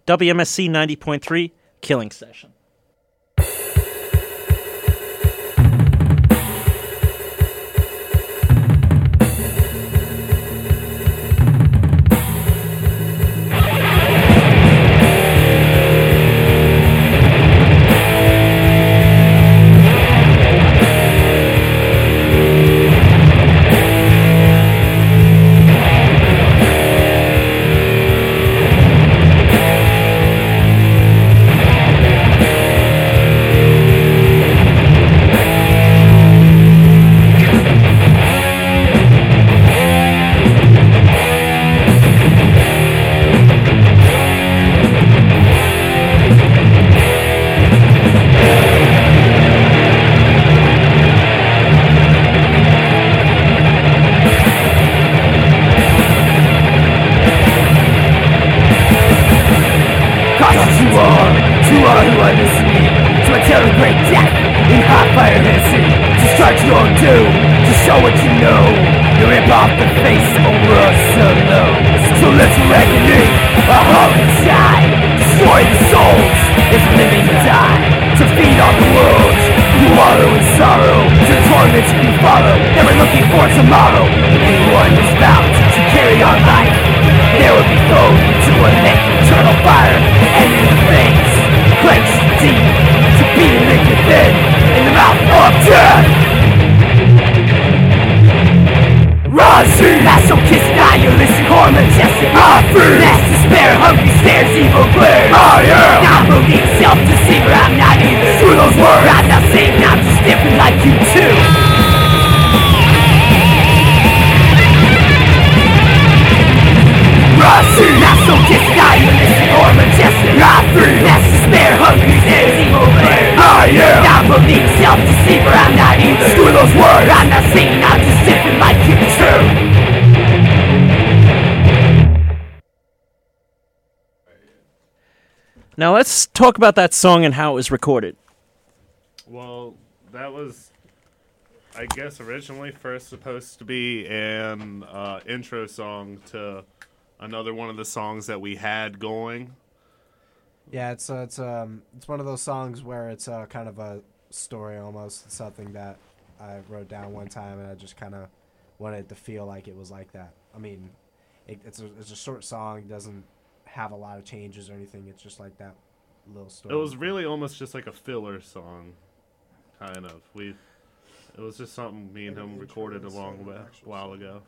WMSC ninety point three, Killing Session. Talk about that song and how it was recorded. Well, that was, I guess, originally first supposed to be an uh, intro song to another one of the songs that we had going. Yeah, it's uh, it's um it's one of those songs where it's uh, kind of a story almost. It's something that I wrote down one time, and I just kind of wanted to feel like it was like that. I mean, it, it's a it's a short song. Doesn't have a lot of changes or anything. It's just like that little story. It was really almost just like a filler song, kind of. We, it was just something me and him recorded a long whi- while ago.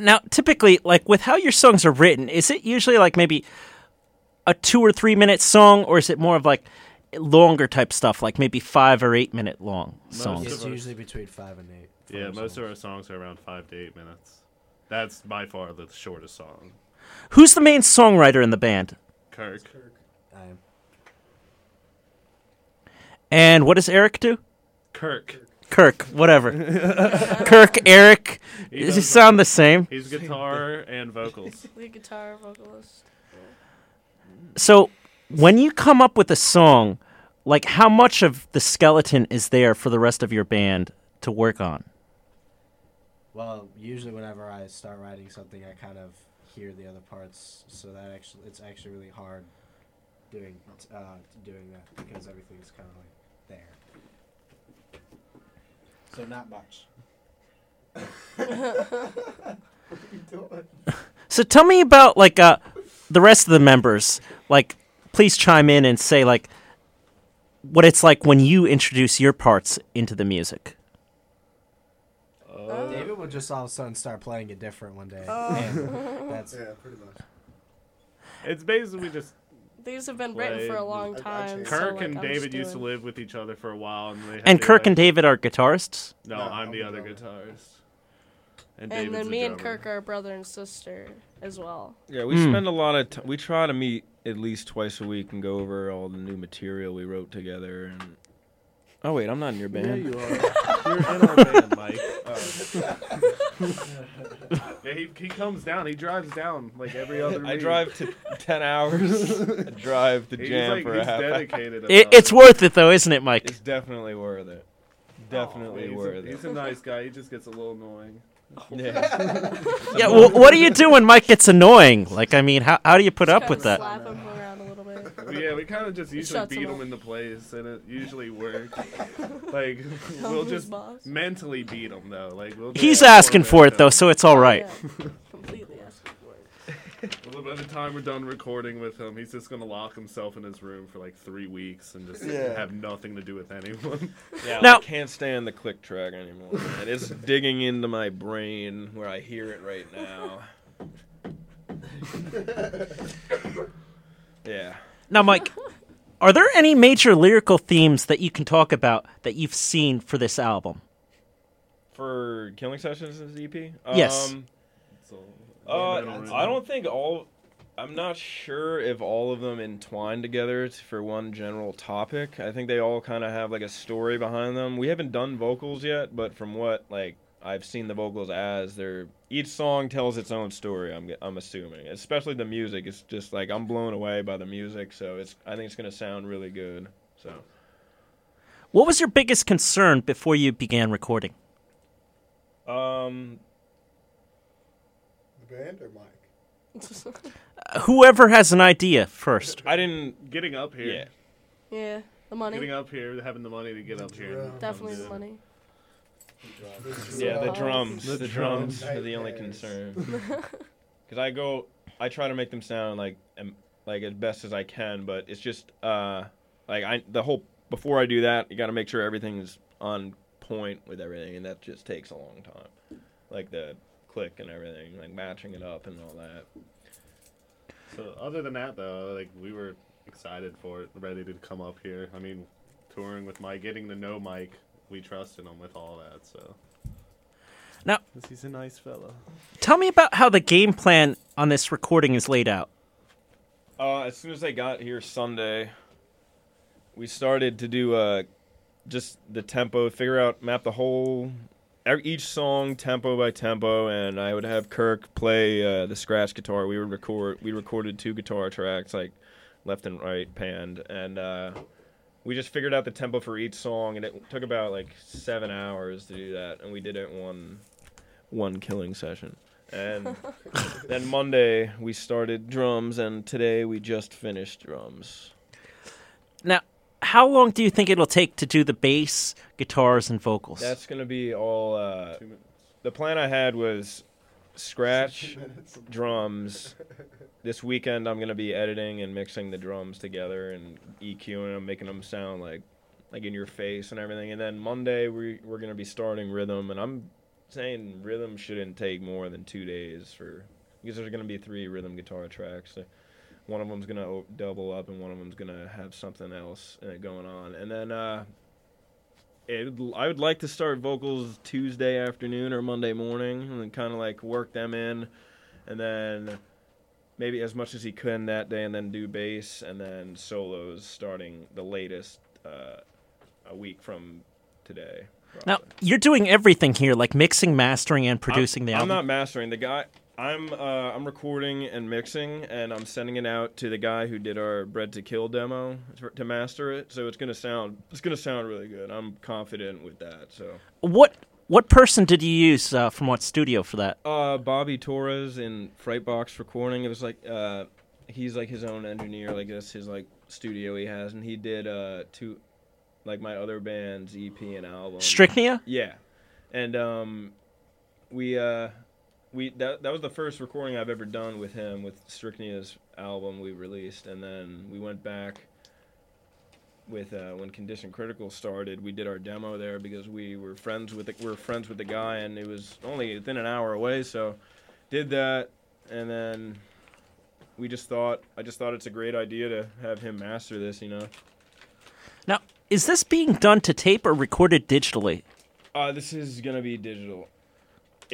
Now, typically, like with how your songs are written, is it usually like maybe a two or three minute song, or is it more of like longer type stuff, like maybe five or eight minute long Most songs? of It's us- usually between five and eight. for Yeah, our most of our songs are around five to eight minutes. That's by far the shortest song. Who's the main songwriter in the band? Kirk. I am. And what does Eric do? Kirk. Kirk, whatever. Kirk, Eric, He they does- sound the same. He's guitar and vocals. Lead guitar, vocalist. So, when you come up with a song, like how much of the skeleton is there for the rest of your band to work on? Well, usually whenever I start writing something, I kind of hear the other parts, so that actually it's actually really hard doing uh, doing that because everything's kind of like there. So not much. So tell me about like uh, the rest of the members. Like, please chime in and say like what it's like when you introduce your parts into the music. David will just all of a sudden start playing it different one day. Oh. and that's Yeah, pretty much. It's basically just These have been written for a long I- I time. changed- so, Kirk like, and I'm David used to live with each other for a while, and they And Kirk like- and David are guitarists. No, No, I'm I'm the the other drummer. guitarist. And, And then the me and. Kirk are brother and sister as well. Yeah, we Hmm. spend a lot of. T- we try to meet at least twice a week and go over all the new material we wrote together. And oh wait, I'm not in your band. Yeah, you are. You're in our band, Mike. yeah, he, he comes down. He drives down like every other. I week. drive to ten hours. I drive to He's jam like, for he's a half. hour. dedicated. It, about it's worth it though, isn't it, Mike? It's definitely worth it. Oh, definitely he's worth a, it. He's a nice guy. He just gets a little annoying. Yeah. Yeah. Well, what do you do when Mike gets annoying? Like, I mean, how how do you put Just up kinda with that? Slap him around a little bit. But yeah, we kind of just usually shuts beat him him up. into place, and it usually works. like we'll just boss. mentally beat him though. Like we'll He's asking for it though, so it's all right. Oh, Yeah, completely asking for it. Well, by the time we're done recording with him, he's just gonna lock himself in his room for like three weeks and just Yeah. have nothing to do with anyone. Yeah, Now- I can't stand the click track anymore. Man. It's digging into my brain where I hear it right now. Yeah. Now, Mike, are there any major lyrical themes that you can talk about that you've seen for this album? For Killing Sessions EP? Yes. Um, uh, I don't think all. I'm not sure if all of them entwine together for one general topic. I think they all kind of have like a story behind them. We haven't done vocals yet, but from what like I've seen the vocals as, they're each song tells its own story. I'm g- I'm assuming, especially the music. It's just like I'm blown away by the music, so it's I think it's gonna sound really good. So. What was your biggest concern before you began recording? Um, The band or Mike? Uh, Whoever has an idea first. I didn't. Getting up here, Yeah. Yeah, the money. getting up here, having the money to get up here. Drum. Definitely the money. Yeah, the drums. The The, drums drums. are the only concern. Because I go, I try to make them sound like, like as best as I can, but it's just, uh, like I the whole before I do that, you got to make sure everything's on point with everything, and that just takes a long time. Like the click and everything, like matching it up and all that. So other than that, though, like we were excited for it, ready to come up here. I mean, touring with Mike, getting to know Mike, we trusted him with all that. So Now- 'Cause he's a nice fella. Tell me about how the game plan on this recording is laid out. Uh, as soon as I got here Sunday, we started to do uh, just the tempo, figure out, map the whole, each song tempo by tempo, and I would have Kirk play uh, the scratch guitar. We would record, we recorded two guitar tracks, like left and right panned, and uh, we just figured out the tempo for each song, and it took about like seven hours to do that, and we did it one, one killing session. And then Monday we started drums, and today we just finished drums. Now, how long do you think it'll take to do the bass, guitars, and vocals? That's gonna be all. Uh, Two minutes. the plan I had was scratch drums. This weekend I'm gonna be editing and mixing the drums together and EQing them, making them sound like like in your face and everything. And then Monday we we're gonna be starting rhythm, and I'm saying rhythm shouldn't take more than two days for because there's gonna be three rhythm guitar tracks. So one of them's gonna o- double up, and one of them's gonna have something else uh, going on, and then. uh it, I would like to start vocals Tuesday afternoon or Monday morning, and then kind of like work them in, and then maybe as much as he can that day, and then do bass, and then solos starting the latest uh, a week from today. now, you're doing everything here, like mixing, mastering, and producing I'm, the album. I'm not mastering the guy. I'm uh, I'm recording and mixing, and I'm sending it out to the guy who did our Bread to Kill demo to, to master it. So it's gonna sound it's gonna sound really good. I'm confident with that. So. What what person did you use uh, from what studio for that? Uh, Bobby Torres in Frightbox Recording. It was like uh, he's like his own engineer. Like that's his like studio he has, and he did uh two, like my other band's EP and album. Strychnia? Yeah, and um, we uh, we that that was the first recording I've ever done with him with Strychnia's album we released, and then we went back. With uh, when Condition Critical started, we did our demo there because we were friends with the, we were friends with the guy, and it was only within an hour away. So, did that, and then we just thought I just thought it's a great idea to have him master this. You know. Now, is this being done to tape or recorded digitally? Uh, this is gonna be digital.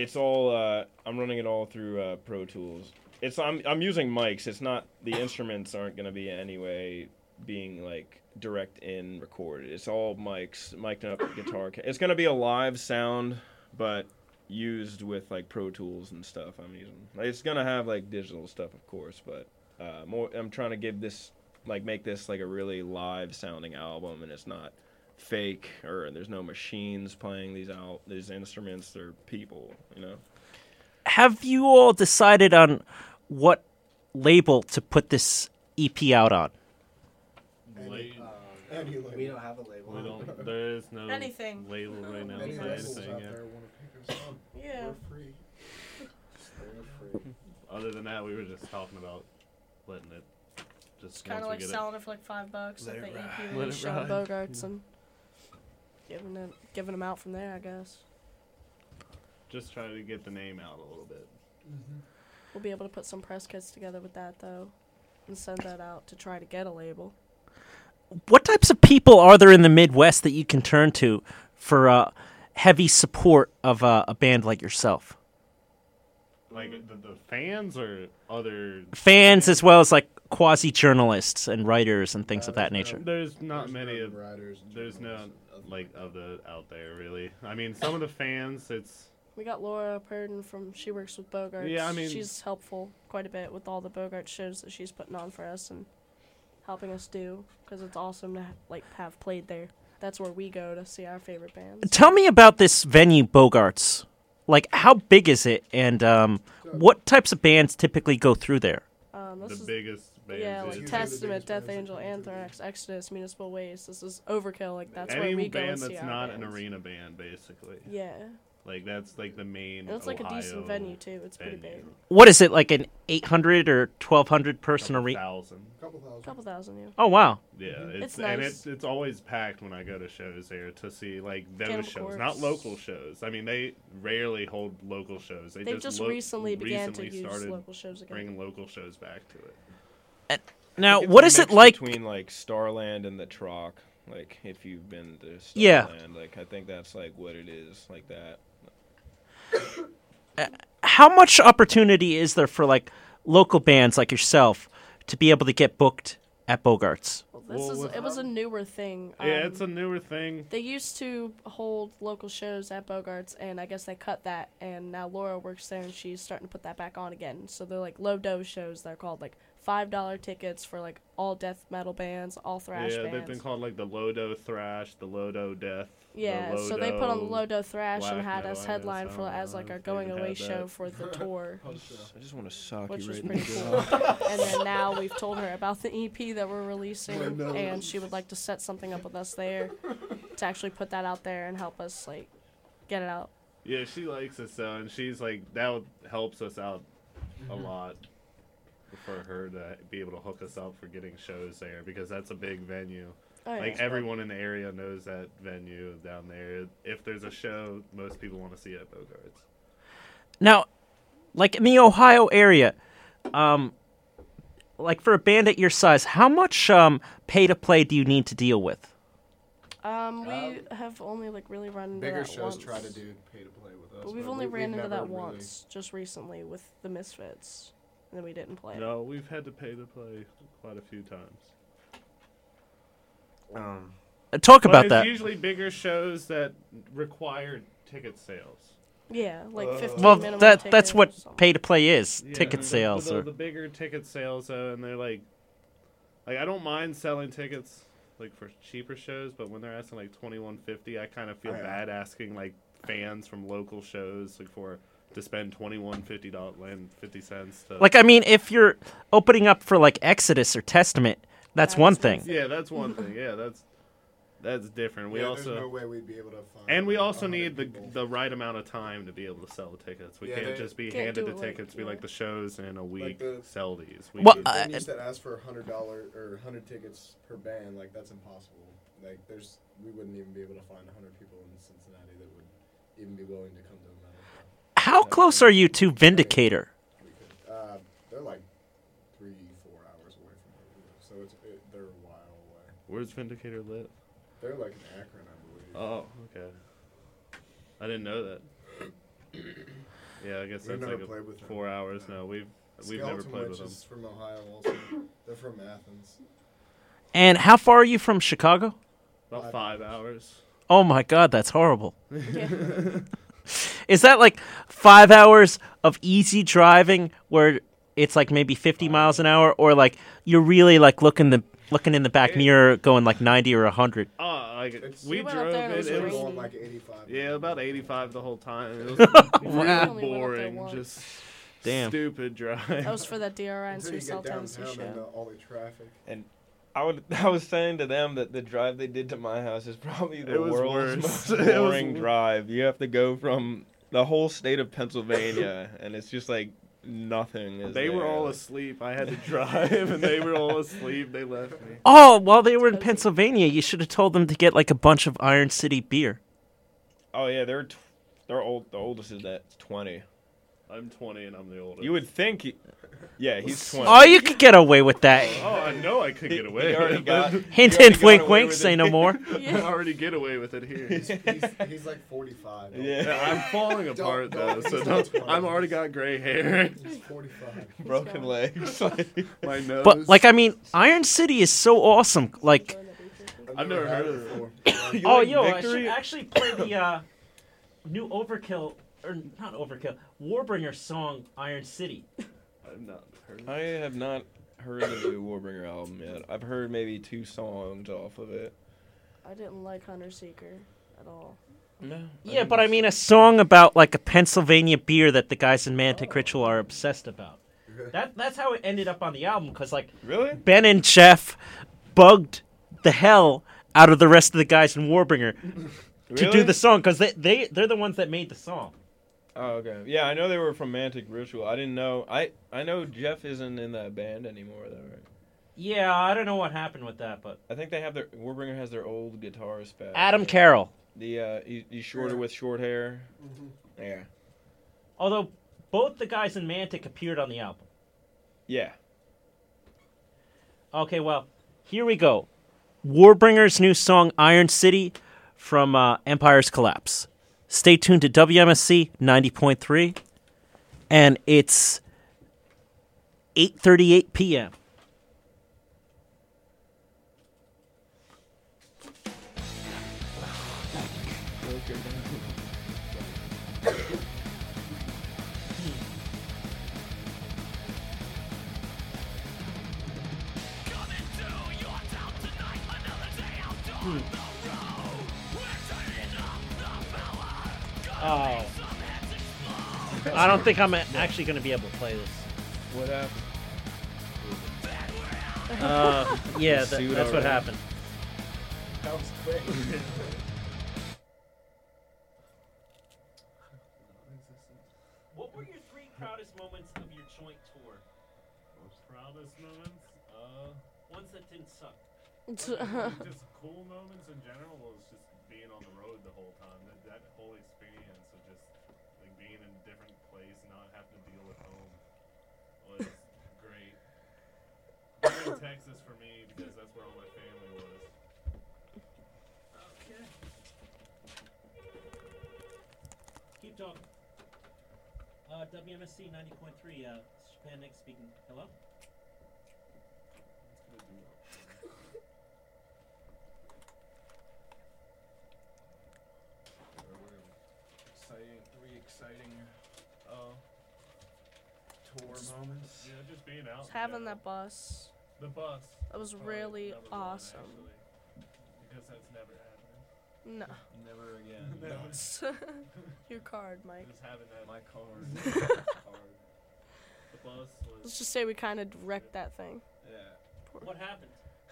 It's all. Uh, I'm running it all through uh, Pro Tools. It's. I'm. I'm using mics. It's not. The instruments aren't gonna be any way being like direct in recorded. It's all mics, mic'd up guitar. It's gonna be a live sound, but used with like Pro Tools and stuff. I'm using. It's gonna have like digital stuff, of course, but uh, more. I'm trying to give this like make this like a really live sounding album, and it's not fake or there's no machines playing these out these instruments. They're people, you know. Have you all decided on what label to put this EP out on? Late- uh, We don't have a label. we don't. There is no Anything. label right now. Any anything, yeah. there want to pick us up? Yeah. We're free. Free. Other than that, we were just talking about letting it just Kind of like get selling it for like five bucks, Let like the ride. EP Let release it Sean ride. Bogarts and giving it, giving them out from there. I guess just try to get the name out a little bit. we'll be able to put some press kits together with that though, and send that out to try to get a label. What types of people are there in the Midwest that you can turn to for uh, heavy support of uh, a band like yourself? Like the, the fans or other. Fans as well as like quasi journalists and writers and things of that nature. There's not There's many no of. writers, There's no journalists, other like of the out there really. I mean, some of the fans, it's We got Laura Purden from she works with Bogarts. Yeah, I mean- she's helpful quite a bit with all the Bogart shows that she's putting on for us and helping us do because it's awesome to like have played there. That's where we go to see our favorite bands. Tell me about this venue, Bogarts. Like, how big is it, and um, what types of bands typically go through there? Um, the is biggest bands. yeah, like Testament, Death bands Angel, Anthrax, Exodus, Municipal Waste. This is Overkill. Like that's Any where we go band and see that's our not an arena band, basically. Yeah, Like that's like the main. and it's like a decent venue too. It's pretty big. What is it, like an 800 or 1200 person arena? Thousand. Couple thousand. couple thousand, yeah. Oh, wow. Yeah, it's, Mm-hmm. It's and nice. it's it's always packed when I go to shows there to see like those Cannibal shows, not local shows. I mean, they rarely hold local shows. They They've just, just lo- recently began to recently use started local shows again. bringing local shows back to it. Now, It's what a is it like? between like Starland and the Troc? Like if you've been to Starland, Yeah. like I think that's like what it is, like that. How much opportunity is there for like local bands like yourself to be able to get booked at Bogarts? Well, this Well, is with- it was a newer thing. yeah, um, it's a newer thing. They used to hold local shows at Bogarts, and I guess they cut that. And now Laura works there, and she's starting to put that back on again. So they're like low dose shows. They're called like five dollar tickets for like all death metal bands, all thrash yeah, bands. they've been called like the Lodo Thrash, the Lodo Death. the yeah, so they put on the Lodo- thrash and had us headline for as like our going away show for the tour, I just want to sock which you was right pretty in cool. the jaw. and then now we've told her about the EP that we're releasing, and she would like to set something up with us there to actually put that out there and help us like get it out. Yeah, she likes us so, and she's like that helps us out a Mm-hmm. lot for her to be able to hook us up for getting shows there because that's a big venue. Oh, yeah. Like everyone in the area knows that venue down there. If there's a show, most people want to see it at Bogarts. Now, like in the Ohio area, um, like for a band at your size, how much um, pay to play do you need to deal with? Um, we have only like really run into Bigger that shows once. try to do pay to play with us. but we've but only we- ran we've into never that really- once, just recently with the Misfits, and then we didn't play. No, we've had to pay to play quite a few times. Um, Talk But about it's that. usually bigger shows that require ticket sales. Yeah, like Uh, fifteen Well, minimum that ticket that's or what something. pay to play is. Yeah, Ticket the- sales. The, or, the bigger ticket sales, though, and they're like, like I don't mind selling tickets like for cheaper shows, but when they're asking like twenty one fifty, I kind of feel Oh, bad asking like fans from local shows like for to spend twenty one fifty dollars and fifty cents to like, I mean, if you're opening up for like Exodus or Testament, that's That's one one thing. thing. yeah, that's one thing. Yeah, that's that's different. We yeah, also no way we'd be able to find. and we also need the people. the right amount of time to be able to sell the tickets. We Yeah, can't just be Can't handed the it like- tickets. be yeah. like the shows in a week. the- sell these. We Well, need- uh, I- Venues that ask for hundred dollar or hundred tickets per band, like that's impossible. Like there's, we wouldn't even be able to find hundred people in Cincinnati that would even be willing to come to a metal show. How close are you to Vindicator? Uh, they're like three, four hours away from where we live, so it's it, they're a while away. Where's Vindicator live? They're like in Akron, I believe. Oh, okay. I didn't know that. Yeah, I guess We've that's never like played a with them. four hours. No, we've we've never Skeleton played Witch with them. is from Ohio also. They're from Athens. And how far are you from Chicago? About Five five hours. Oh my God, that's horrible. Yeah. Is that like five hours of easy driving where it's like maybe 50 miles an hour, or like you're really like looking the looking in the back mirror going like 90 or 100? Oh, uh, like we We went up drove there and it it. was It They're was raining. going like 85. yeah, about eighty-five the whole time. It was Wow. only went up there boring. Just Damn. stupid drive. That was for that DRI and Until you Sweet South get Tennessee downtown and show. all the traffic. I would. I was saying to them that the drive they did to my house is probably the It was world's worse. most It was boring drive. You have to go from the whole state of Pennsylvania, and it's just like nothing. Is They were all asleep. I had to drive, and they were all asleep. They left me. Oh, while they were in Pennsylvania, you should have told them to get like a bunch of Iron City beer. Oh yeah, they're tw- they're old. The oldest is that twenty. I'm 20 and I'm the oldest. You would think. He, yeah, he's twenty. Oh, you could get away with that. Oh, I know I could get away. already got- Hint, hint, wink, wink. Say no more. I already get away with it here. He's, he's like 45. Yeah. Yeah, I'm falling apart don't- though, so don't, I'm already got gray hair. He's 45. broken legs. My nose. But like, I mean, Iron City is so awesome. Like, I've never heard of it before. You oh, like yo, I should actually play the uh, new Overkill or not Overkill, Warbringer song Iron City. I've not heard. I have not heard of the Warbringer album yet. I've heard maybe two songs off of it. I didn't like Hunter Seeker at all. No. Yeah, but I mean a song about like a Pennsylvania beer that the guys in Mantic Ritual are obsessed about. That that's how it ended up on the album because like Really? Ben and Jeff bugged the hell out of the rest of the guys in Warbringer to do the song because they they they're the ones that made the song. Oh, okay. Yeah, I know they were from Mantic Ritual. I didn't know. I I know Jeff isn't in that band anymore, though, right? Yeah, I don't know what happened with that, but I think they have their Warbringer has their old guitarist back. Adam Carroll. The uh, he, he's shorter Yeah. with short hair. Mm-hmm. Yeah. Although both the guys in Mantic appeared on the album. Yeah. Okay, well, here we go. Warbringer's new song Iron City from uh, Empire's Collapse. Stay tuned to WMSC 90.3 and it's 8:38 p.m. I don't think I'm actually going to be able to play this. What happened? Uh, yeah, that, Suit that's what happened. That was quick. What were your three proudest moments of your joint tour? Most proudest moments? Uh, Ones that didn't suck. just cool moments in general was just being on the road the whole time. That, that whole experience of just like being in a different place, not having to deal with home was great. Being in Texas for me because that's where all my family was. Okay. Keep talking. Uh, WMSC 90.3, uh, Japan Nick speaking. Hello? Exciting, three exciting uh, tour moments. Yeah, just being out. Just having that bus. The bus. That was really number one, awesome. because that's never happened. No. Never again. Never. Your card, Mike. Just having that. My card. card. The bus was. Let's just say we kind of wrecked that thing. Yeah. What happened?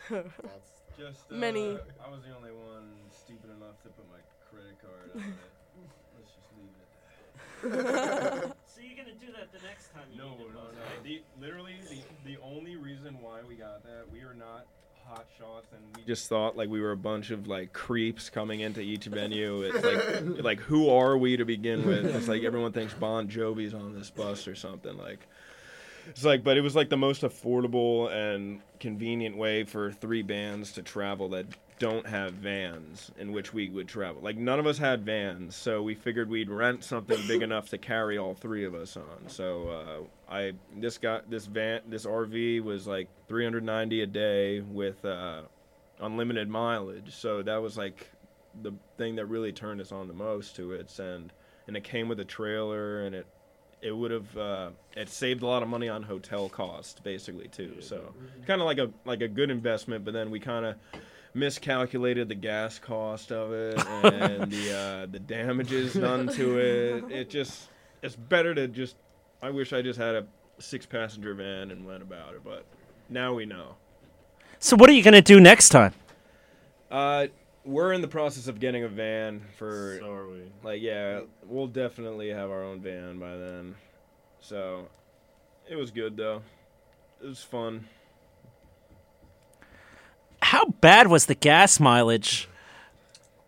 That's, Just uh, Many. I was the only one stupid enough to put my credit card on it. Let's just leave it at that. So you're gonna do that the next time you No, need to no, no. right? The, literally, the, the only reason why we got that, we are not hot shots, and we just thought like we were a bunch of like creeps coming into each venue. It's like, like who are we to begin with? It's like everyone thinks Bon Jovi's on this bus or something. Like, it's like, but it was like the most affordable and convenient way for three bands to travel that don't have vans in which we would travel. Like none of us had vans, so we figured we'd rent something big enough to carry all three of us on. So uh, I this got this van this RV was like 390 a day with uh, unlimited mileage. So that was like the thing that really turned us on the most to it, and and it came with a trailer, and it it would have uh, it saved a lot of money on hotel costs basically too. So kind of like a like a good investment, but then we kind of miscalculated the gas cost of it and the uh, the damages done to it. It just it's better to just. I wish I just had a six passenger van and went about it, but now we know. So what are you gonna do next time? Uh, we're in the process of getting a van for So are we. like yeah, we'll definitely have our own van by then. So it was good though. It was fun. How bad was the gas mileage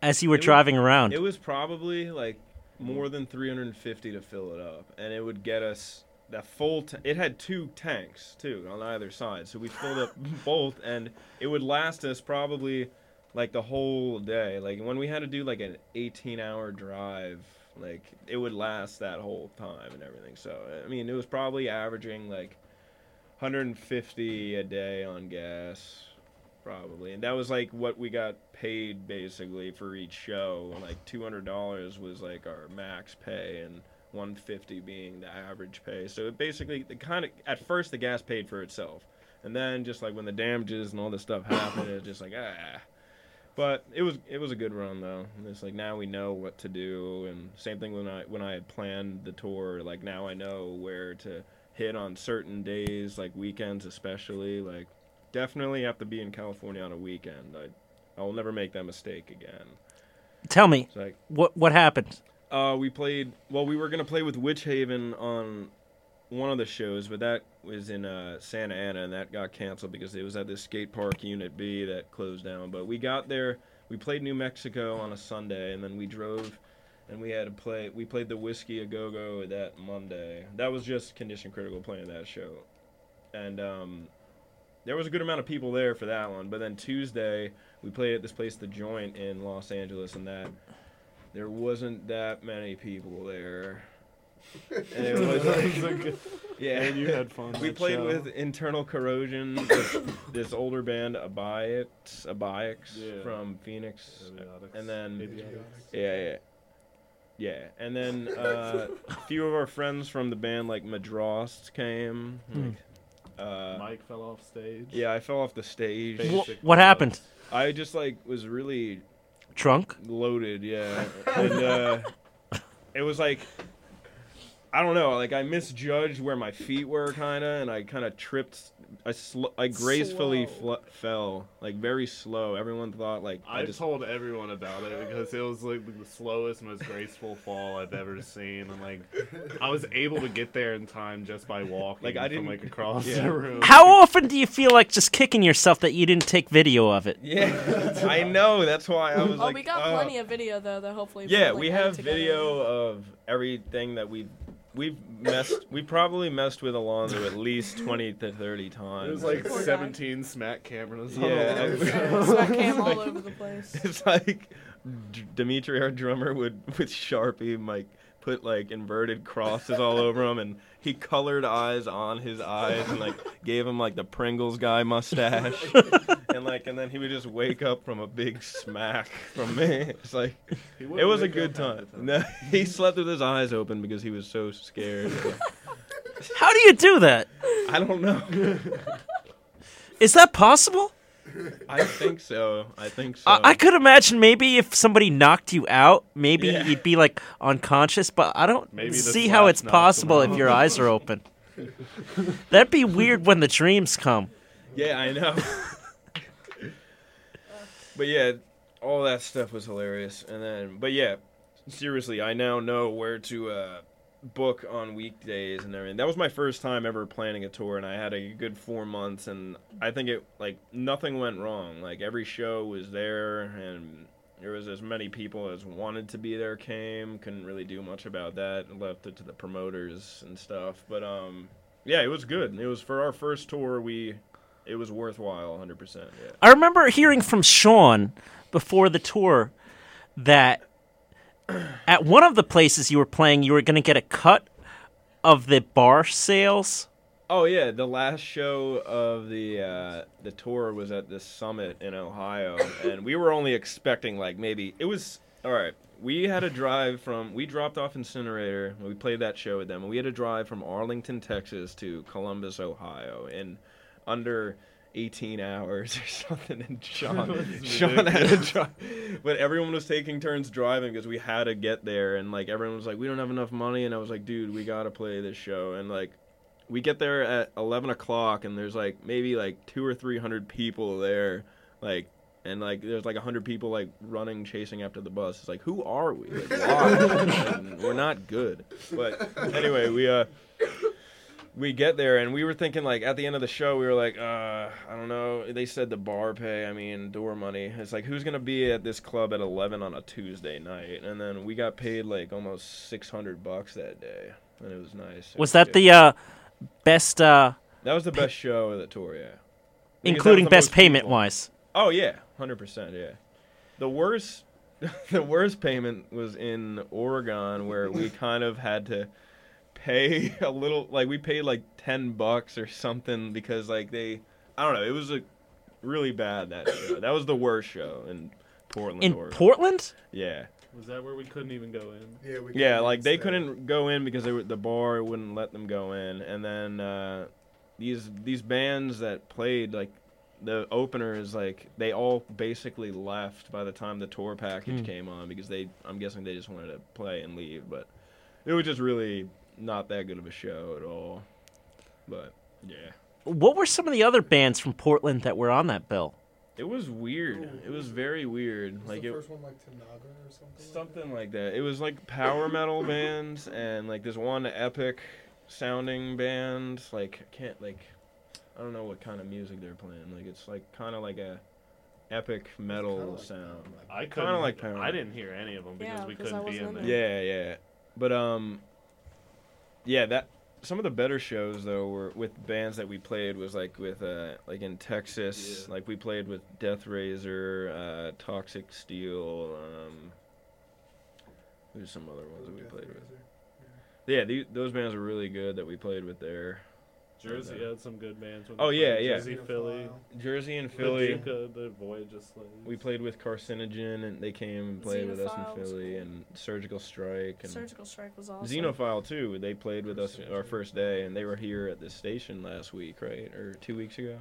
as you were It was- driving around? It was probably like more than 350 to fill it up, and it would get us that full. T- it had two tanks too on either side, so we filled up both, and it would last us probably like the whole day. Like when we had to do like an 18-hour drive, like it would last that whole time and everything. So I mean, it was probably averaging like 150 a day on gas probably. And that was like what we got paid basically for each show. Like $200 was like our max pay and 150 being the average pay. So it basically the kind of at first the gas paid for itself. And then just like when the damages and all this stuff happened it was just like ah. But it was it was a good run though. And it's like now we know what to do. And same thing when i when i had planned the tour. Like now i know where to hit on certain days like weekends especially. Like definitely have to be in California on a weekend. I I will never make that mistake again. Tell me like what what happened. uh, we played. Well, we were gonna play with Witchaven on one of the shows, but that was in uh, Santa Ana, and that got canceled because it was at this skate park, Unit B, that closed down. But we got there. We played New Mexico on a Sunday, and then we drove, and we had to play. We played the Whisky a Go Go that Monday. That was just Condition Critical playing that show, and um, there was a good amount of people there for that one. But then Tuesday, we played at this place, The Joint in Los Angeles, and that there wasn't that many people there. And it was like, yeah, And you had fun. we played show. with Internal Corrosion, this, this older band, Abiax, Abiax Yeah. from Phoenix, Abiotics. and then Abiotics. yeah, yeah, yeah, and then uh, a few of our friends from the band, like Madrost, came. Like, uh, Mike fell off stage. yeah, I fell off the stage. Face Wh- what was- happened? I just like was really Drunk? loaded, yeah. And uh, it was like I don't know, like I misjudged where my feet were kind of and I kind of tripped I sl- I gracefully fl- fell, like very slow. Everyone thought like I I just told everyone about it because it was like the slowest, most graceful fall I've ever seen, and like I was able to get there in time just by walking, Like, I didn't- like across yeah. the room. How often do you feel like just kicking yourself that you didn't take video of it? Yeah, I know. That's why I was Oh, like we got uh, plenty of video though that hopefully. Yeah, we'll, like, we have video of everything that we've we've messed we probably messed with Alonzo at least 20 to 30 times. It was like Poor guy. 17 smack cameras. Yeah. the wall. Yeah, smack cam all over the place. it's like D- Dimitri, our drummer, would with Sharpie like put like inverted crosses all over him, and he colored eyes on his eyes, and like gave him like the Pringles guy mustache, and like and then he would just wake up from a big smack from me. It's like it was a good up time. No, he slept with his eyes open because he was so scared. How do you do that? I don't know. Is that possible? I think so. I think so. I, I could imagine maybe if somebody knocked you out, maybe Yeah. you'd be like unconscious, but I don't Maybe see how it's possible if your eyes are open. That'd be weird when the dreams come. Yeah, I know. but yeah, all that stuff was hilarious. And then, but yeah, seriously, I now know where to uh, book on weekdays and everything. That was my first time ever planning a tour, and I had a good four months, and I think it like nothing went wrong. Like every show was there, and there was as many people as wanted to be there came. Couldn't really do much about that. Left it to the promoters and stuff. But um, Yeah, it was good. It was for our first tour. We, it was worthwhile, 100. percent I remember hearing from Sean before the tour that at one of the places you were playing, you were going to get a cut of the bar sales. Oh yeah, the last show of the uh, the tour was at this summit in Ohio, and we were only expecting like maybe it was all right. We had a drive from we dropped off Incinerator. We played that show with them, and we had a drive from Arlington, Texas, to Columbus, Ohio, in under 18 hours or something. And Sean, Sean had a drive, but everyone was taking turns driving because we had to get there, and like everyone was like, "We don't have enough money," and I was like, "Dude, we gotta play this show," and like we get there at 11 o'clock and there's like maybe like two or three hundred people there like and like there's like a hundred people like running chasing after the bus. It's like who are we? Like, why? We're not good. But anyway we uh we get there and we were thinking like at the end of the show we were like uh i don't know they said the bar pay i mean door money it's like who's gonna be at this club at 11 on a tuesday night and then we got paid like almost 600 bucks that day and it was nice It Was that the uh, best, uh, that was the best show of the tour, yeah. Because including best payment people. wise? Oh yeah, hundred percent, yeah. The worst, the worst payment was in Oregon, where we kind of had to pay a little, like we paid like ten bucks or something because like they, I don't know, it was a really bad that show. That was the worst show in Portland, In Oregon. Portland? yeah. Was that where we couldn't even go in? Yeah, we Yeah, like they stay. couldn't go in because they were, the bar wouldn't let them go in, and then uh, these these bands that played like the openers like they all basically left by the time the tour package Hmm. came on because they I'm guessing they just wanted to play and leave, but it was just really not that good of a show at all. But yeah, What were some of the other bands from Portland that were on that bill? it was weird. It was very weird. Like it, one like Tanaga or something? Something like that. It was like power metal bands and like this one epic sounding band. Like I can't like I don't know what kind of music they're playing. Like it's like kind of like a epic metal sound. I. Kinda like Power. I didn't hear any of them because Yeah, we 'cause I couldn't be in there. Yeah, yeah. But um yeah, that some of the better shows though were with bands that we played was like with uh like in Texas, Yeah. like we played with Death Razor, uh Toxic Steel, um Who's some other ones that we played with? Yeah, the, those bands were really good that we played with there. Jersey had some good bands. when Oh, yeah, yeah. Jersey, Philly, Jersey and Philly. Paducah, the Voyage of Slaves. We played with Carcinogen and they came and played with us in Philly cool. and Surgical Strike and Surgical Strike was awesome. Xenophile too. They played with us our first day and they were here at this station last week, right? Or 2 weeks ago?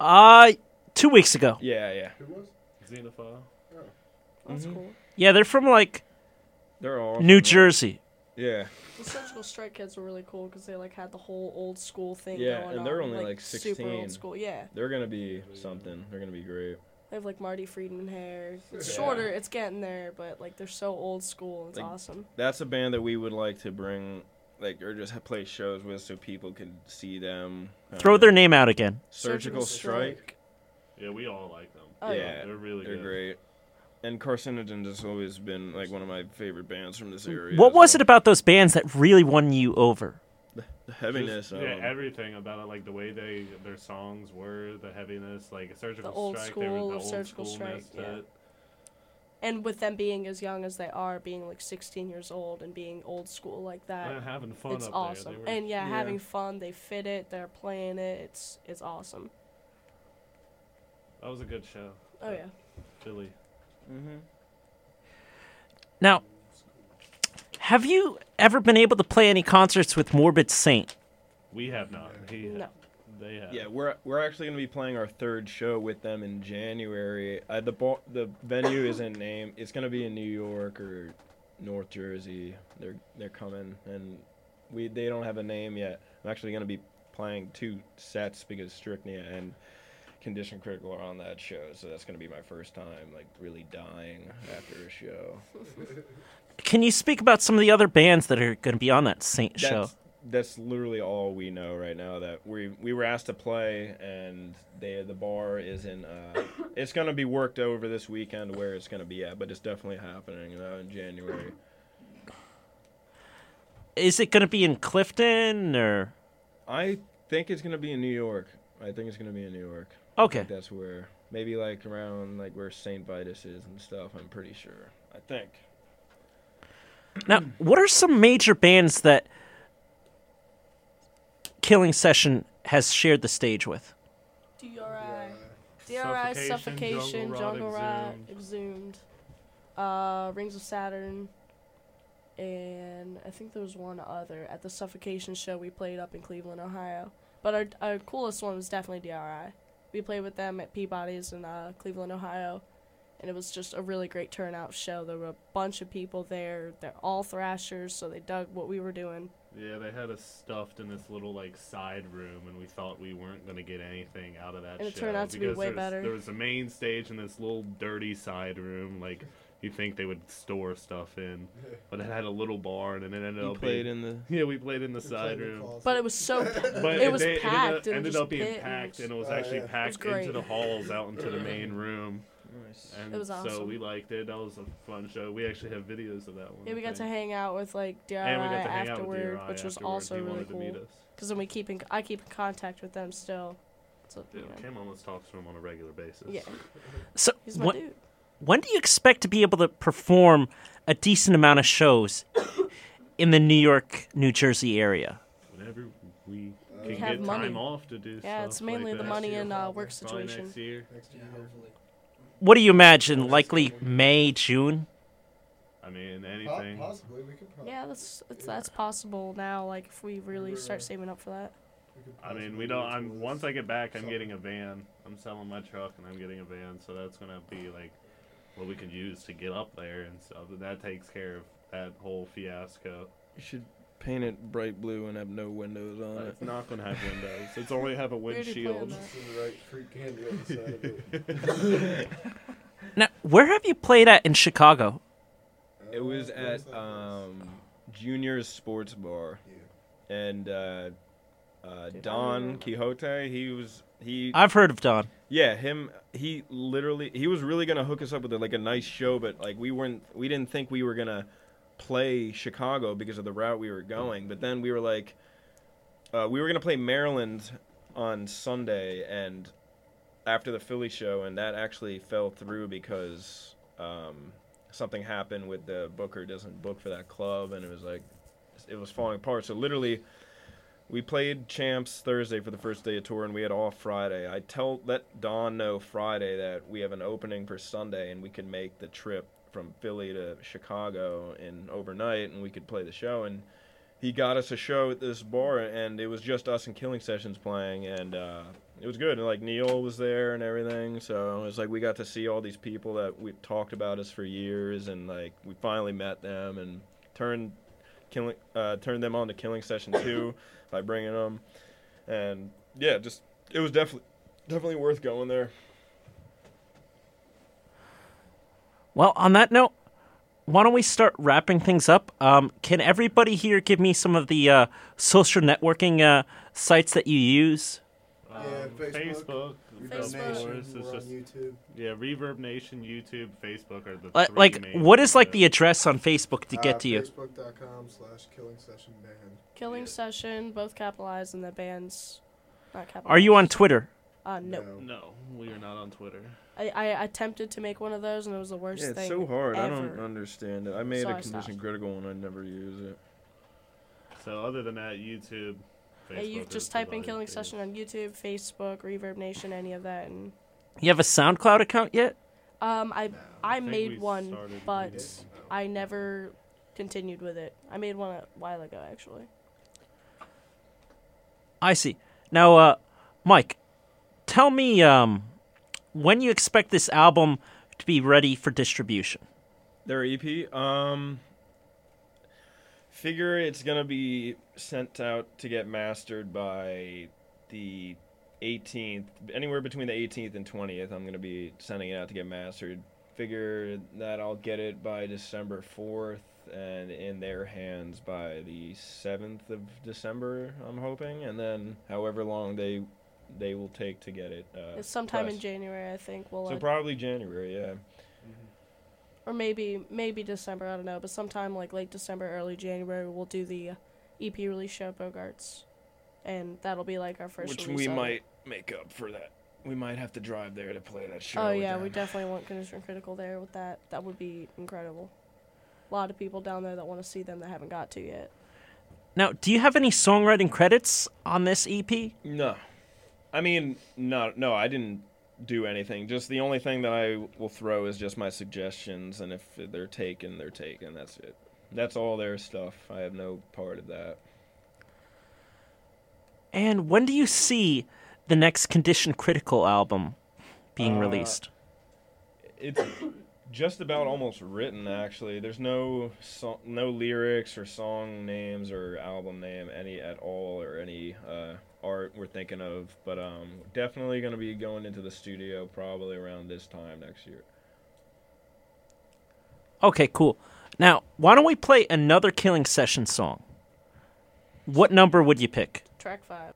Uh, two weeks ago. Yeah, yeah. Who was? Xenophile. Oh. That's Mhm. cool. Yeah, they're from like They're all New from, like- Jersey. Yeah. The Surgical Strike kids were really cool because they like had the whole old school thing Yeah, going and they're on, only, like, super 16. old school. Yeah, They're going to be something. They're going to be great. they have like Marty Friedman hair. It's Yeah. shorter, it's getting there, but like they're so old school. It's Like, awesome. That's a band that we would like to bring like or just play shows with so people could see them. Throw Uh, their name out again. Surgical, Strike. Yeah, we all like them. Oh, yeah. yeah, They're really they're good. great. And Carcinogen has always been like one of my favorite bands from this area. What as was it about those bands that really won you over? the Just- heaviness? of yeah, 'em. everything about it, like the way they their songs were, the heaviness, like a Surgical old Strike. they were school the of old Surgical schoolness Strike, yeah. it. And with them being as young as they are, being like 16 years old and being old school like that, And having fun it's up awesome. there. Were, And yeah, Yeah. having fun. They fit it. They're playing it. It's it's awesome. that was a good show. Oh yeah. Philly. Mhm. Now, have you ever been able to play any concerts with Morbid Saint? We have not. He, No. They have. Yeah, we're we're actually gonna be playing our third show with them in January. Uh, the ball, the venue isn't named. It's gonna be in New York or North Jersey. They're they're coming, and we they don't have a name yet. I'm actually gonna be playing two sets because Strychnia and Condition Critical are on that show, so that's gonna be my first time like really dying after a show. Can you speak about some of the other bands that are going to be on that Saint show? That's, literally all we know right now. That we we were asked to play, and they the bar is in. Uh, it's gonna be worked over this weekend where it's gonna be at, but it's definitely happening uh, in January. Is it going to be in Clifton or? I think it's gonna be in New York. I think it's gonna be in New York. I Okay. think that's where maybe like around like where St. Vitus is and stuff. I'm pretty sure. I think. Now, what are some major bands that Killing Session has shared the stage with? DRI. DRI, Suffocation, Suffocation, Jungle Jungle Rot, Rot, Exhumed, uh, Rings of Saturn, and I think there was one other at the Suffocation show we played up in Cleveland, Ohio. But our, our coolest one was definitely DRI. We played with them at Peabody's in uh, Cleveland, Ohio, and it was just a really great turnout show. There were a bunch of people there. They're all thrashers, so they dug what we were doing. Yeah, they had us stuffed in this little like side room, and we thought we weren't gonna get anything out of that And it show turned out to be way better. There was a main stage and this little dirty side room, like you think they would store stuff in, but it had a little bar, and it ended You up played being, in the. yeah, we played in the side room. But it was so But it was they packed ended up, ended up being pit and packed, it and it was Oh, actually yeah. Packed was into the halls out into the main room. Nice. And It was So we liked it. That was a fun show. We actually have videos of that one. Yeah, we got to hang out with like DRI and we got to hang out with afterward, DRI which was afterward. also he really wanted to meet cool. Because then we keep in, I keep in contact with them still. So, Yeah, you know. Kim almost talks to him on a regular basis. Yeah, So, he's my what, dude. When do you expect to be able to perform a decent amount of shows in the New York, New Jersey area? Whenever we We can have get money. time off to do Yeah, stuff it's mainly like the money year, and uh, work Probably situation. next year. Next year, hopefully. What do you imagine? Likely May, June? I mean, anything. possibly, we could probably. Yeah, that's it's, that's possible now. Like if we really start saving up for that. I mean, we don't. I'm once I get back, I'm getting a van. I'm selling my truck and I'm getting a van, so that's gonna be like what we can use to get up there and stuff. And that takes care of that whole fiasco. You should paint it bright blue and have no windows on it. It's not gonna have windows. It's only have a windshield. planned that. To the right fruit candy on the side of it. Now, where have you played at in Chicago? It was Uh, at um, Junior's Sports Bar, and uh, uh, Dude, I don't Don. Quixote. He was he. I've heard of Don. Yeah, him. He literally he was really gonna hook us up with like a nice show, but like we weren't. We didn't think we were gonna play Chicago because of the route we were going. But then we were like, uh, we were gonna play Maryland on Sunday, and after the Philly show, and that actually fell through because um, something happened with the booker doesn't book for that club, and it was like it was falling apart. So literally we played champs Thursday for the first day of tour, and we had off Friday. I tell let Don know Friday that we have an opening for Sunday, and we can make the trip from Philly to Chicago in overnight, and we could play the show. And he got us a show at this bar, and it was just us and Killing Sessions playing, and uh, it was good. And like Neil was there and everything, so it was like we got to see all these people that we talked about us for years, and like we finally met them and turned killing uh, turned them on to Killing Session two by bringing them, and yeah, just it was definitely definitely worth going there. Well, on that note, why don't we start wrapping things up? Um, can everybody here give me some of the uh, social networking uh, sites that you use? Um, Yeah, Facebook. Facebook. Reverb of Facebook. course, Nation, it's we're on just YouTube. yeah. Reverb Nation, YouTube, Facebook are the Li- three Like, main what is like the address on Facebook to get Uh, to you? Facebook.com slash killing session band. Killing session, both capitalized, and the band's not capitalized. Are you on Twitter? Uh, no. that- No, we are not on Twitter. I, I attempted to make one of those, and it was the worst Yeah, it's thing. so hard. I don't understand it. I made So a I condition stopped. critical and I never use it. So other than that, YouTube. Facebook Yeah, you just type in Killing things. Session on YouTube, Facebook, Reverb Nation, any of that, and You have a SoundCloud account yet? um, I I think made one, but I never continued with it. I made one a while ago, actually. I see. Now, uh, Mike, tell me um, when you expect this album to be ready for distribution. Their EP, um, figure it's gonna be sent out to get mastered by the 18th, anywhere between the 18th and 20th. I'm gonna be sending it out to get mastered. Figure that I'll get it by December 4th and in their hands by the 7th of December. I'm hoping, and then however long they they will take to get it. Uh, sometime in. January, I think. We'll So probably January, yeah. Or maybe maybe December. I don't know, but sometime like late December, early January, we'll do the uh, EP release show at Bogarts, and that'll be like our first. Which release we of it. might make up for that. We might have to drive there to play that show. Oh yeah, them. we definitely want Condition Critical there with that. That would be incredible. A lot of people down there that want to see them that haven't got to yet. Now, do you have any songwriting credits on this E EP? No, I mean, no, no, I didn't do anything. Just the only thing that I will throw is just my suggestions, and if they're taken, they're taken. That's it. That's all their stuff. I have no part of that. And when do you see the next Condition Critical album being Uh, released? It's just about almost written. Actually, there's no so- no lyrics or song names or album name any at all or any uh, art we're thinking of. But um, definitely going to be going into the studio probably around this time next year. Okay, cool. Now, why don't we play another Killing Session song? What number would you pick? Track five.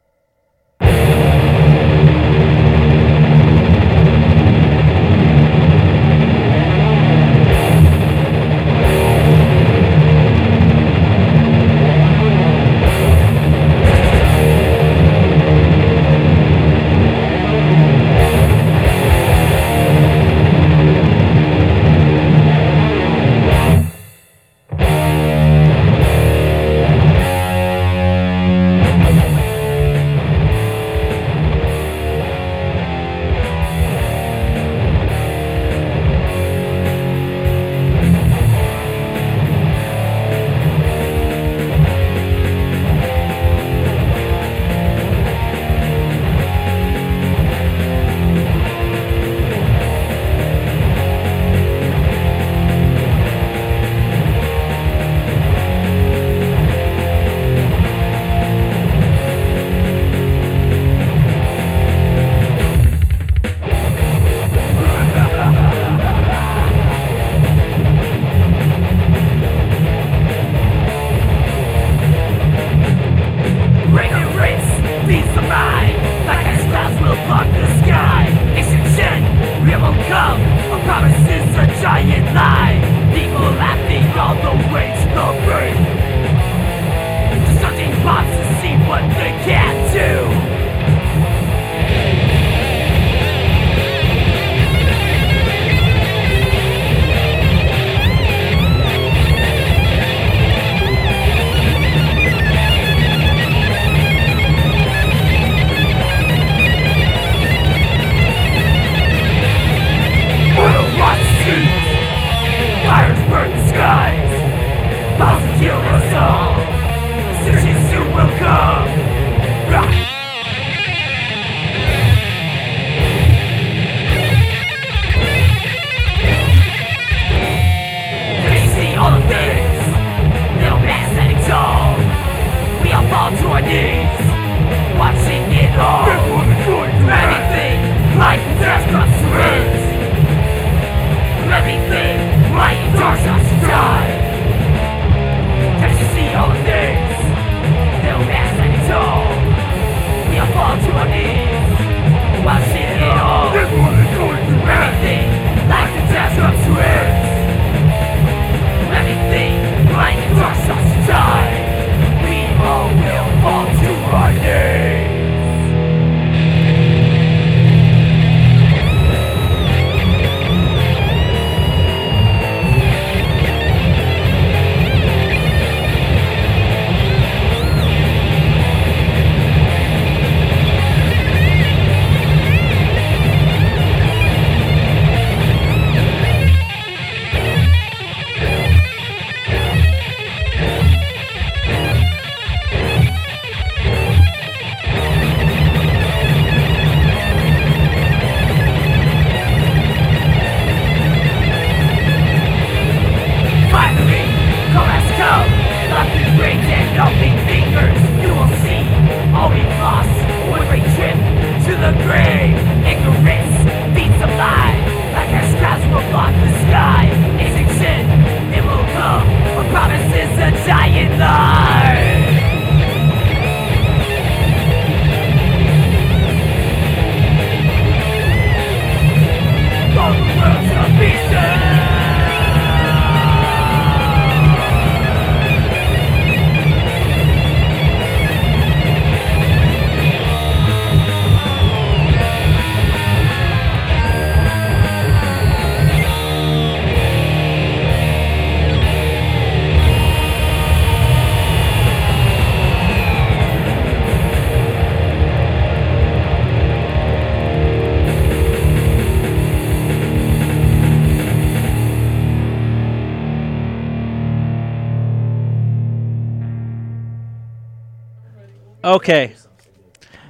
Okay.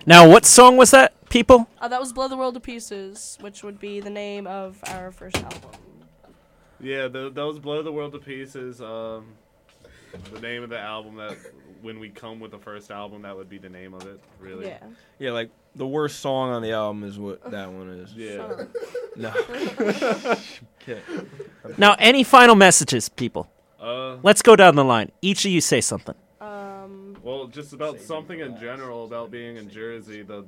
Now, what song was that, people? Uh, that was Blow the World to Pieces, which would be the name of our first album. Yeah, the, those blow the world to pieces. Um, the name of the album that when we come with the first album, that would be the name of it. Really. Yeah. Yeah, like the worst song on the album is what that one is. Yeah. No. Okay. Now, any final messages, people? Uh, Let's go down the line. Each of you say something. Well, just about something in general about being in Jersey. The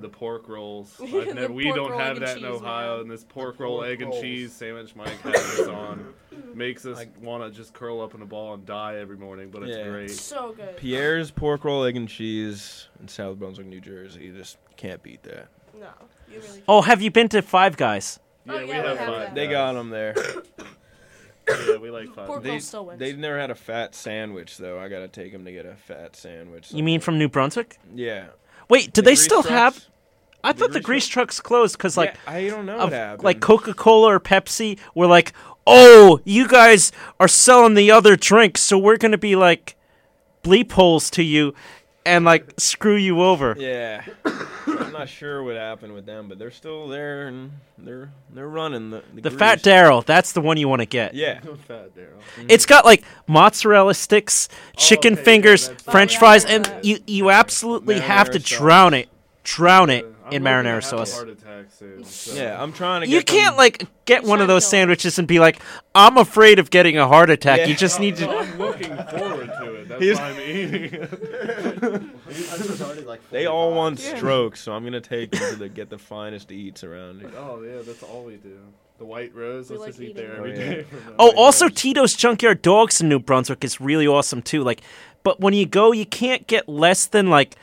the pork rolls. The I've never, we pork don't roll, have that in Ohio, man. and this pork roll, Pork egg and cheese sandwich Mike has on makes us want to just curl up in a ball and die every morning. But it's Yeah. great. so good. Pierre's pork roll, egg and cheese in South Brunswick, New Jersey. You just can't beat that. No, you really. Oh, have you been to Five Guys? Yeah, Oh, we yeah, have we have five. that. They got them there. Yeah, we like five. Pork They, roll still wins. they never had a fat sandwich though. I gotta take them to get a fat sandwich. You mean from New Brunswick? Yeah. Wait, do The they grease still have? I the thought the grease grease trucks closed because, like, Yeah, I don't know of- what like Coca Cola or Pepsi were like, "Oh, you guys are selling the other drinks, so we're gonna be like bleep holes to you, and like screw you over." Yeah. I'm not sure what happened with them, but they're still there and they're they're running the the, The Fat. Daryl, that's the one you want to get. Yeah. Fat Darrell. Mm-hmm. It's got like mozzarella sticks, oh, chicken okay, fingers, that's- French Oh, fries, yeah, and you you absolutely have to sauce. drown it, drown it I'm in looking marinara sauce. Heart attack soon. So. Yeah, I'm trying to get You can't them- like get one of those sandwiches and be like, "I'm afraid of getting a heart attack." Yeah. You just need No, to. I'm looking forward to it. That's He's- why I'm eating. They all want Yeah. strokes, so I'm gonna take them to the, get the finest eats around here. oh yeah, that's all we do. The White Rose. We Let's like just eat there it. every Oh, yeah. Oh, also Rose. Tito's Junkyard Dogs in New Brunswick is really awesome too. Like, but when you go, you can't get less than like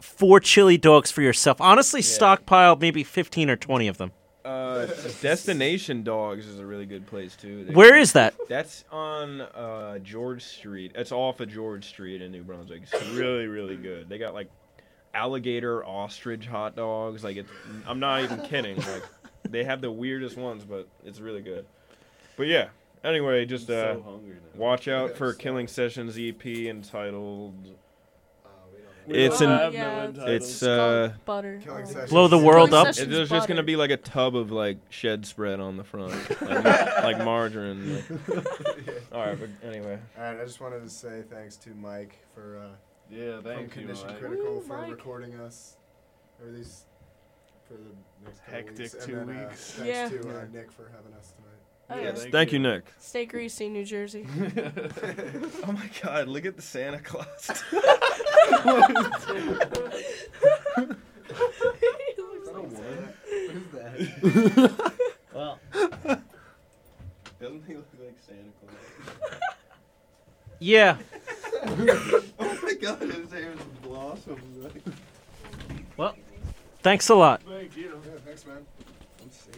four chili dogs for yourself. Honestly, stockpile maybe fifteen or twenty of them. Uh, Destination Dogs is a really good place too. They- Where is that? That's on uh, George Street. It's off of George Street in New Brunswick. It's really, really good. They got like alligator ostrich hot dogs. Like it's, I'm not even kidding. Like they have the weirdest ones, but it's really good. But yeah. Anyway, just uh, so watch out for Killing Sessions EP entitled. We It's don't an- have Yeah, no it's- entitles. It's uh, butter. Killing. Blow the world up. It- there's just gonna be like a tub of like shed spread on the front, like, like margarine. Like. All right, but anyway. All right, I just wanted to say thanks to Mike for uh, Yeah, from thank you. Condition Mike. Critical Woo, for Mike. recording us over these for the next couple Hectic weeks. two and then, uh, weeks. thanks Yeah. to uh, Nick for having us tonight. Oh, Yeah, yeah. thank Thank you, you. Nick. Stay greasy, New Jersey. Oh my God! Look at the Santa Claus. Well, Doesn't he look like Santa Claus? Yeah. Oh my God! His hair is blossoms. Well, thanks a lot. Thank you.